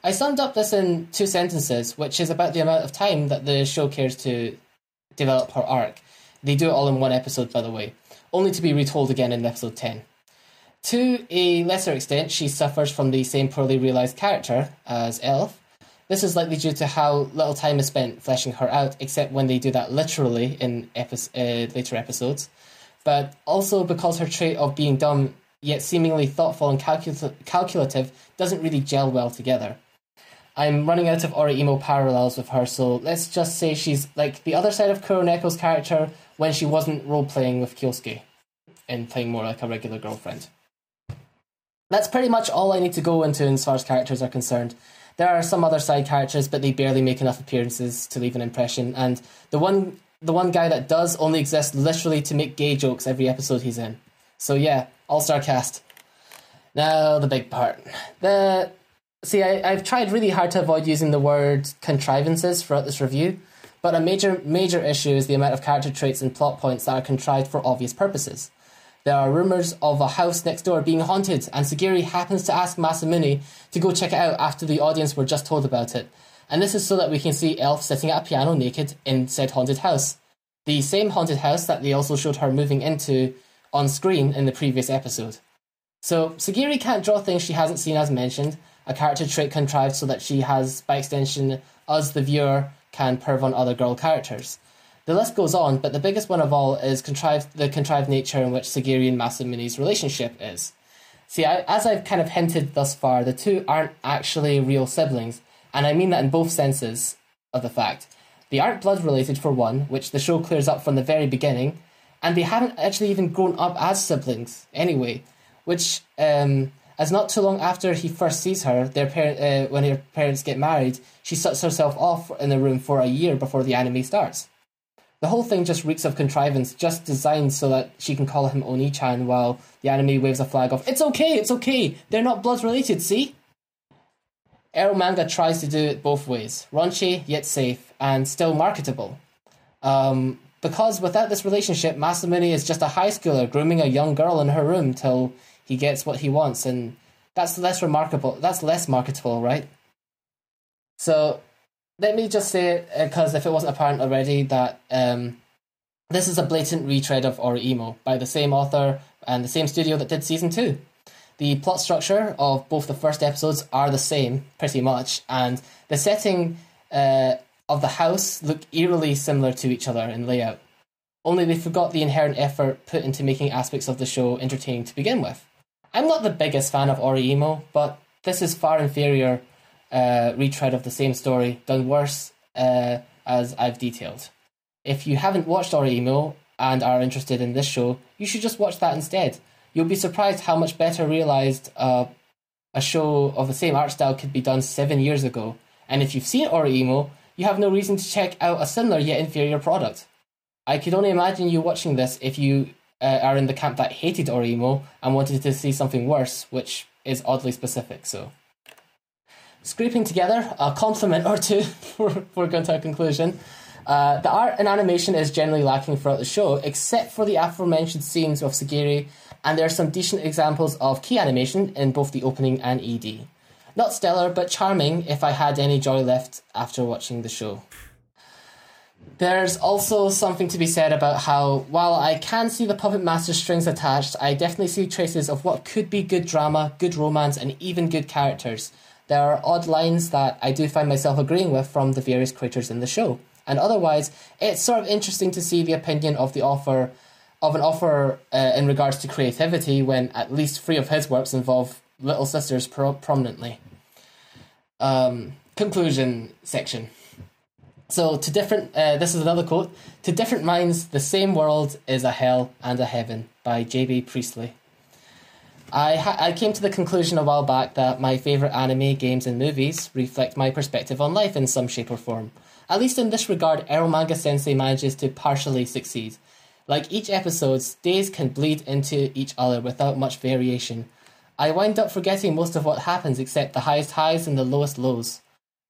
I summed up this in two sentences, which is about the amount of time that the show cares to develop her arc. They do it all in one episode, by the way, only to be retold again in episode 10. To a lesser extent, she suffers from the same poorly realised character as Elf. This is likely due to how little time is spent fleshing her out, except when they do that literally in epi- uh, later episodes. But also because her trait of being dumb yet seemingly thoughtful and calcul- calculative doesn't really gel well together. I'm running out of Oreimo parallels with her, so let's just say she's like the other side of Kuroneko's character when she wasn't role playing with Kyosuke and playing more like a regular girlfriend. That's pretty much all I need to go into as far as characters are concerned. There are some other side characters, but they barely make enough appearances to leave an impression. And the one the one guy that does only exists literally to make gay jokes every episode he's in. So yeah, all star cast. Now the big part. The see, I, I've tried really hard to avoid using the word contrivances throughout this review, but a major major issue is the amount of character traits and plot points that are contrived for obvious purposes. There are rumors of a house next door being haunted, and Sagiri happens to ask Masamune to go check it out after the audience were just told about it. And this is so that we can see Elf sitting at a piano naked in said haunted house. The same haunted house that they also showed her moving into on screen in the previous episode. So Sagiri can't draw things she hasn't seen as mentioned, a character trait contrived so that she has, by extension, us the viewer can perv on other girl characters. The list goes on, but the biggest one of all is contrived the contrived nature in which Sagiri and Masamune's relationship is. See, I, as I've kind of hinted thus far, the two aren't actually real siblings, and I mean that in both senses of the fact. They aren't blood related for one, which the show clears up from the very beginning, and they haven't actually even grown up as siblings anyway, which um, as not too long after he first sees her, their uh, when her parents get married, she shuts herself off in the room for a year before the anime starts. The whole thing just reeks of contrivance, just designed so that she can call him Onii-chan while the anime waves a flag of "It's okay, it's okay, they're not blood related." See. Eromanga tries to do it both ways, raunchy yet safe, and still marketable. Um, because without this relationship, Masamune is just a high schooler grooming a young girl in her room till he gets what he wants, and that's less remarkable. That's less marketable, right? So let me just say, because if it wasn't apparent already, that um, this is a blatant retread of Oreimo by the same author and the same studio that did season two. The plot structure of both the first episodes are the same, pretty much, and the setting uh, of the house look eerily similar to each other in layout. Only they forgot the inherent effort put into making aspects of the show entertaining to begin with. I'm not the biggest fan of Oreimo, but this is far inferior uh, retread of the same story, done worse uh, as I've detailed. If you haven't watched Oreimo and are interested in this show, you should just watch that instead. You'll be surprised how much better realized uh, a show of the same art style could be done seven years ago. And if you've seen Oreimo, you have no reason to check out a similar yet inferior product. I could only imagine you watching this if you uh, are in the camp that hated Oreimo and wanted to see something worse, which is oddly specific. So, scraping together a compliment or two before going to a conclusion. Uh, the art and animation is generally lacking throughout the show, except for the aforementioned scenes of Sagiri, and there are some decent examples of key animation in both the opening and ED. Not stellar, but charming if I had any joy left after watching the show. There's also something to be said about how, while I can see the Puppet Master strings attached, I definitely see traces of what could be good drama, good romance, and even good characters. There are odd lines that I do find myself agreeing with from the various creators in the show. And otherwise, it's sort of interesting to see the opinion of the author of an author uh, in regards to creativity when at least three of his works involve little sisters pro- prominently. Um, conclusion section. So to different, uh, this is another quote. To different minds, the same world is a hell and a heaven by J.B. Priestley. I ha- I came to the conclusion a while back that my favorite anime, games, and movies reflect my perspective on life in some shape or form. At least in this regard, Eromanga Sensei manages to partially succeed. Like each episode, days can bleed into each other without much variation. I wind up forgetting most of what happens except the highest highs and the lowest lows.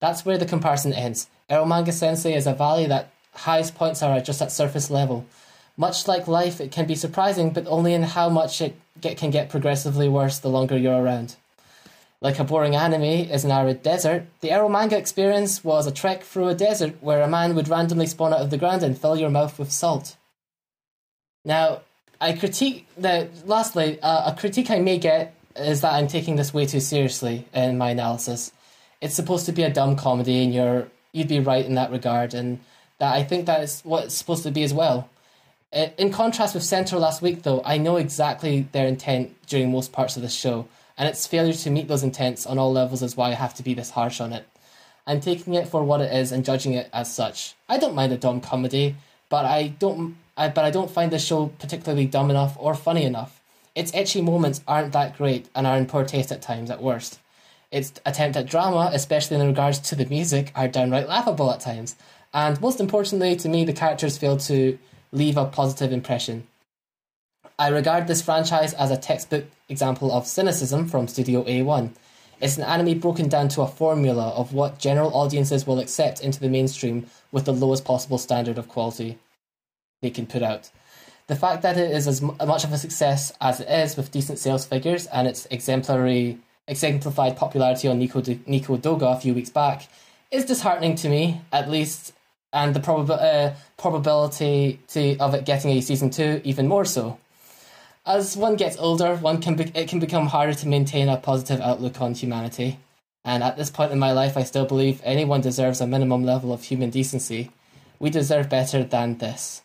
That's where the comparison ends. Eromanga Sensei is a valley that highest points are just at surface level. Much like life, it can be surprising, but only in how much it get, can get progressively worse the longer you're around. Like a boring anime is an arid desert, the Eromanga experience was a trek through a desert where a man would randomly spawn out of the ground and fill your mouth with salt. Now, I critique that. lastly uh, a critique I may get is that I'm taking this way too seriously in my analysis. It's supposed to be a dumb comedy, and you're you'd be right in that regard, and that I think that is what it's supposed to be as well. Uh, In contrast with Center last week, though, I know exactly their intent during most parts of the show, and its failure to meet those intents on all levels is why I have to be this harsh on it. I'm taking it for what it is and judging it as such. I don't mind a dumb comedy, but I don't. I, but I don't find this show particularly dumb enough or funny enough. Its ecchi moments aren't that great and are in poor taste at times, at worst. Its attempt at drama, especially in regards to the music, are downright laughable at times. And most importantly, to me, the characters fail to leave a positive impression. I regard this franchise as a textbook example of cynicism from Studio A1. It's an anime broken down to a formula of what general audiences will accept into the mainstream with the lowest possible standard of quality they can put out. The fact that it is as much of a success as it is with decent sales figures and its exemplary exemplified popularity on Nico, Nico Doga a few weeks back is disheartening to me, at least, and the uh, probability to, of it getting a season two even more so. As one gets older, one can be- it can become harder to maintain a positive outlook on humanity. And at this point in my life, I still believe anyone deserves a minimum level of human decency. We deserve better than this.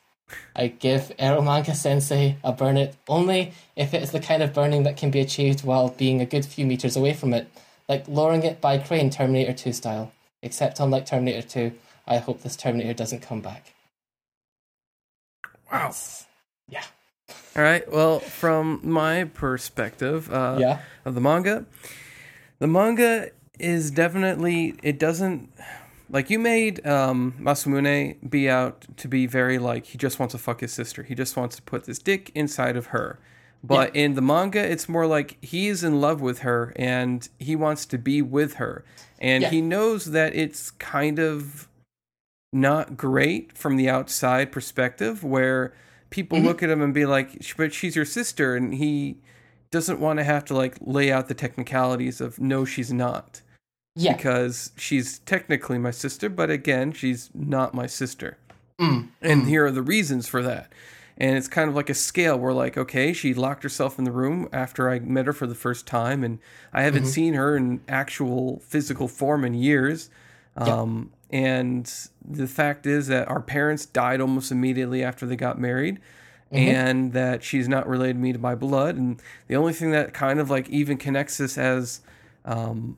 I give Eromanga Sensei a burn it only if it is the kind of burning that can be achieved while being a good few meters away from it, like lowering it by crane Terminator 2 style. Except unlike Terminator 2, I hope this Terminator doesn't come back. Wow. Yeah. All right. Well, from my perspective, uh, Yeah. of the manga, the manga is definitely it doesn't like you made um, Masamune be out to be very like he just wants to fuck his sister. He just wants to put this dick inside of her. But in the manga, it's more like he is in love with her and he wants to be with her, and Yeah. he knows that it's kind of not great from the outside perspective where people look at him and be like but she's your sister and he doesn't want to have to like lay out the technicalities of no she's not Yeah. because she's technically my sister but again she's not my sister. Mm. and here are the reasons for that. And it's kind of like a scale. Where like okay she locked herself in the room after i met her for the first time and i haven't Mm-hmm. seen her in actual physical form in years. Um, and the fact is that our parents died almost immediately after they got married and that she's not related to me by blood. And the only thing that kind of like even connects us as um,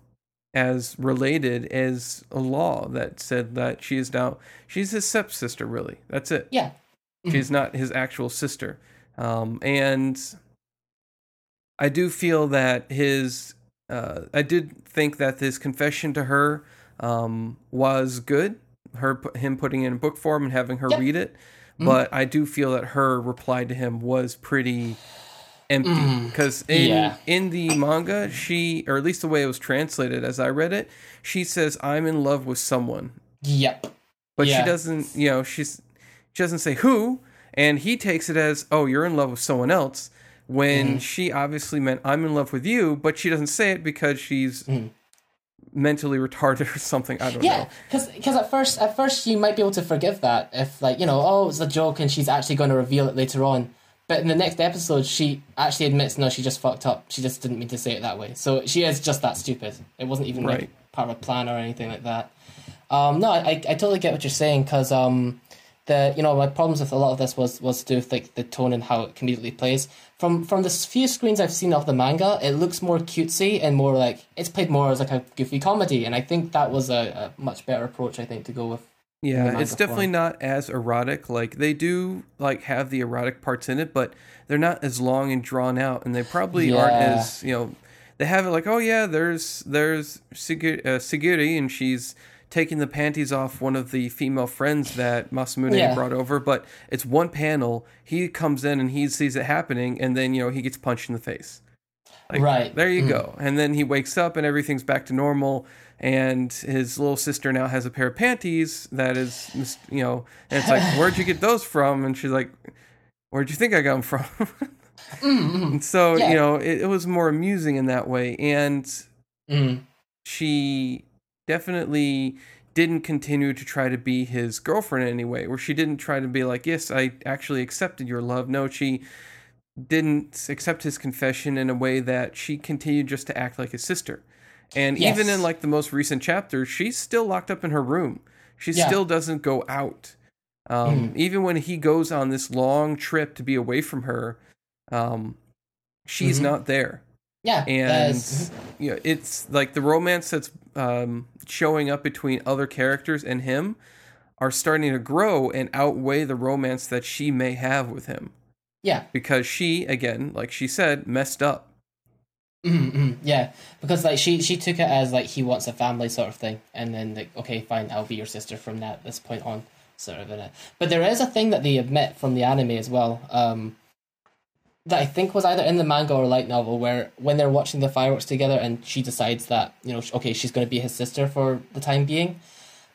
as related as a law that said that she is now she's his stepsister really. That's it. Yeah. she's not his actual sister. Um, and i do feel that his uh, i did think that his confession to her um, was good her him putting it in book form and having her Yeah. read it. But i do feel that her reply to him was pretty empty because in Yeah. in the manga she or at least the way it was translated as i read it she says i'm in love with someone Yep. but Yeah. she doesn't you know she's she doesn't say who and he takes it as oh you're in love with someone else when Mm-hmm. she obviously meant i'm in love with you but she doesn't say it because she's mentally retarded or something i don't Mm-hmm. Yeah, know because at first at first you might be able to forgive that if like you know oh it's a joke and she's actually going to reveal it later on, but in the next episode she actually admits no she just fucked up she just didn't mean to say it that way so she is just that stupid it wasn't even like part of a plan or anything like that. Um, no, I, I I totally get what you're saying because um the you know my problems with a lot of this was was to do with like the tone and how it comedically plays. From from the few screens I've seen of the manga, it looks more cutesy and more like it's played more as like a goofy comedy, and I think that was a, a much better approach. I think to go with. Yeah it's definitely not as erotic like they do like have the erotic parts in it but they're not as long and drawn out and they probably aren't as you know they have it like oh yeah there's there's uh, Sagiri and she's taking the panties off one of the female friends that Masamune Yeah. brought over but it's one panel he comes in and he sees it happening and then you know he gets punched in the face like, Right. there you Mm. go and then he wakes up and everything's back to normal and his little sister now has a pair of panties that is you know and it's like where'd you get those from? And she's like where'd you think i got them from? And so Yeah. you know it, it was more amusing in that way and Mm. she definitely didn't continue to try to be his girlfriend in any way where she didn't try to be like yes i actually accepted your love. No she didn't accept his confession in a way that she continued just to act like his sister and even in like the most recent chapter she's still locked up in her room. She Yeah. still doesn't go out. Um, Mhm. even when he goes on this long trip to be away from her um, she's Mhm. not there. Yeah, and that's- you know, it's like the romance that's um, showing up between other characters and him are starting to grow and outweigh the romance that she may have with him. Yeah, because she again like she said messed up Mhm, mhm, yeah, because like she she took it as like he wants a family sort of thing, and then like okay, fine, I'll be your sister from that this point on, sort of in it. But there is a thing that they admit from the anime as well, um, that I think was either in the manga or light novel, where when they're watching the fireworks together, and she decides that you know okay, she's going to be his sister for the time being,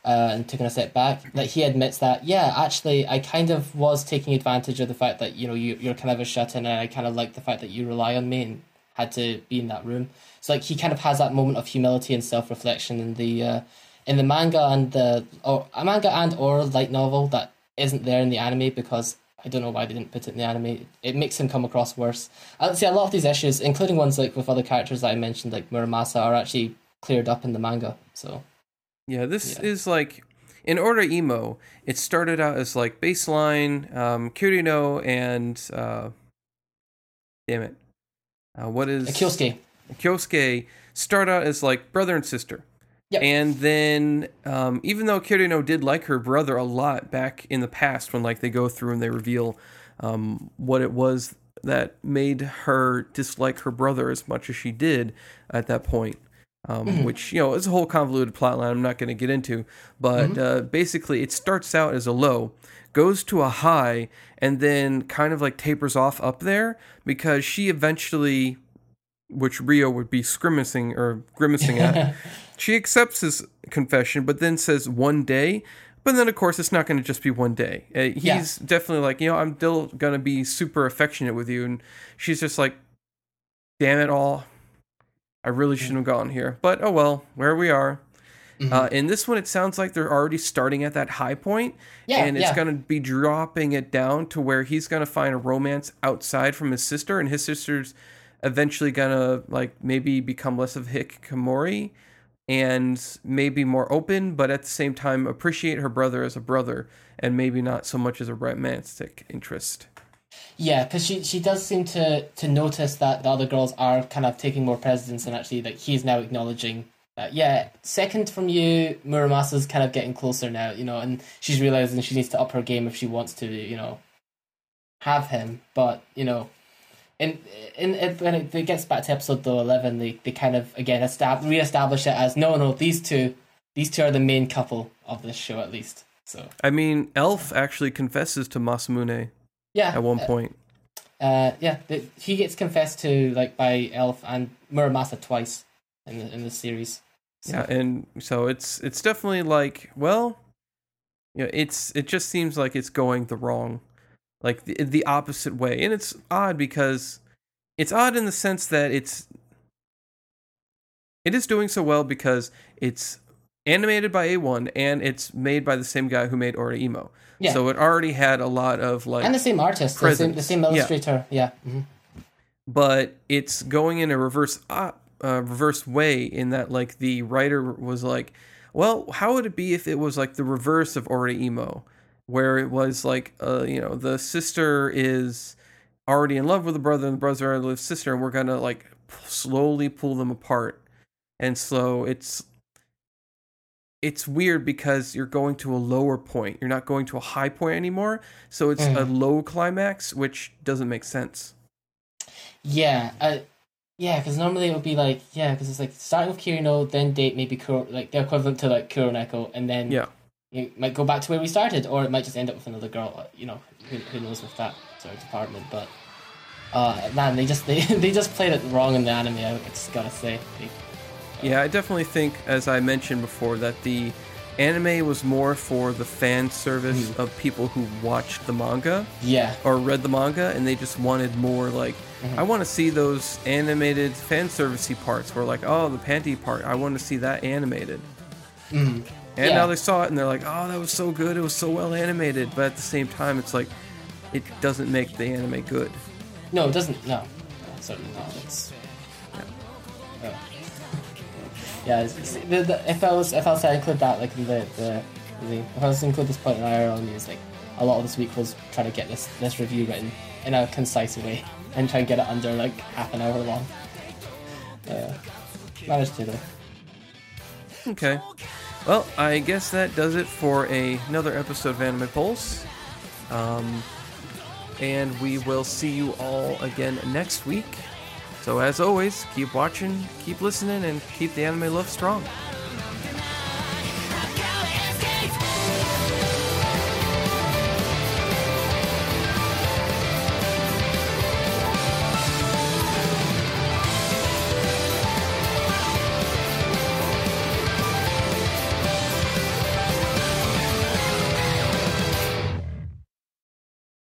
uh, and taking a step back, that he admits that yeah, actually, I kind of was taking advantage of the fact that you know you you're kind of a shut in, and I kind of like the fact that you rely on me and had to be in that room. So like he kind of has that moment of humility and self reflection in the uh, in the manga and the or a manga and or light novel that isn't there in the anime because I don't know why they didn't put it in the anime. It makes him come across worse. I'd say a lot of these issues, including ones like with other characters that I mentioned, like Muramasa, are actually cleared up in the manga. So Yeah, this Yeah. is like in Oreimo. It started out as like baseline, um, Kirino and uh, damn it, uh, what is Kyosuke. Kyosuke start out as like brother and sister. Yep. And then, um, even though Kirino did like her brother a lot back in the past, when like they go through and they reveal um, what it was that made her dislike her brother as much as she did at that point, um, which you know is a whole convoluted plotline. I'm not going to get into, but uh, basically, it starts out as a low, goes to a high, and then kind of like tapers off up there because she eventually which Rio would be grimacing or grimacing at. she accepts his confession, but then says one day. But then, of course, it's not going to just be one day. Uh, he's Yeah. definitely like, you know, I'm still going to be super affectionate with you. And she's just like, damn it all. I really shouldn't have gone here. But oh well, where we are. Mm-hmm. Uh, in this one, it sounds like they're already starting at that high point, Yeah, and it's yeah. going to be dropping it down to where he's going to find a romance outside from his sister, and his sister's eventually going to like maybe become less of hikikomori and maybe more open, but at the same time appreciate her brother as a brother, and maybe not so much as a romantic interest. Yeah, because she she does seem to to notice that the other girls are kind of taking more precedence, and actually, like he's now acknowledging that yeah, second from you, Muramasa's kind of getting closer now, you know, and she's realizing she needs to up her game if she wants to, you know, have him. But you know, in in it, when it, it gets back to episode though eleven, they they kind of again estab- reestablish it as no, no, these two, these two are the main couple of this show at least. So I mean, Elf actually confesses to Masamune yeah, at one uh, point. Uh, yeah, the, he gets confessed to like by Elf and Muramasa twice in the in the series. So, Yeah, and so it's it's definitely like, well, you know, it's it just seems like it's going the wrong, like the the opposite way, and it's odd because it's odd in the sense that it's it is doing so well because it's animated by A1 and it's made by the same guy who made Oreimo. Yeah. So it already had a lot of like and the same artist, the same, the same Yeah. illustrator. Yeah, hmm but it's going in a reverse op, uh, reverse way in that like the writer was like well how would it be if it was like the reverse of Oreimo where it was like uh you know the sister is already in love with the brother and the brother already with the sister and we're gonna like p- slowly pull them apart. And so it's it's weird because you're going to a lower point. You're not going to a high point anymore. So it's a low climax which doesn't make sense. Yeah, uh, yeah. Because normally it would be like yeah, because it's like starting with Kirino, then date maybe Kuro, like the equivalent to like Kuroneko, and then yeah you might go back to where we started, or it might just end up with another girl. uh, You know, who, who knows with that sort of department. But uh, man, they just they, they just played it wrong in the anime. I just gotta say. They, Yeah, I definitely think, as I mentioned before, that the anime was more for the fan service Mm-hmm. of people who watched the manga yeah, or read the manga, and they just wanted more like, Mm-hmm. I want to see those animated fan servicey parts where like, oh, the panty part, I want to see that animated. And Yeah. now they saw it and they're like, oh, that was so good, it was so well animated, but at the same time, it's like, it doesn't make the anime good. no, it doesn't. No, no certainly not. It's Yeah, the, the, if I was if I was to include that like the, the the if I was to include this point in IRL news, like a lot of this week was trying to get this this review written in a concise way and try and get it under like half an hour long. Yeah, managed to though. Okay. Well, I guess that does it for a, another episode of Anime Pulse. Um, and we will see you all again next week. So as always, keep watching, keep listening, and keep the anime love strong.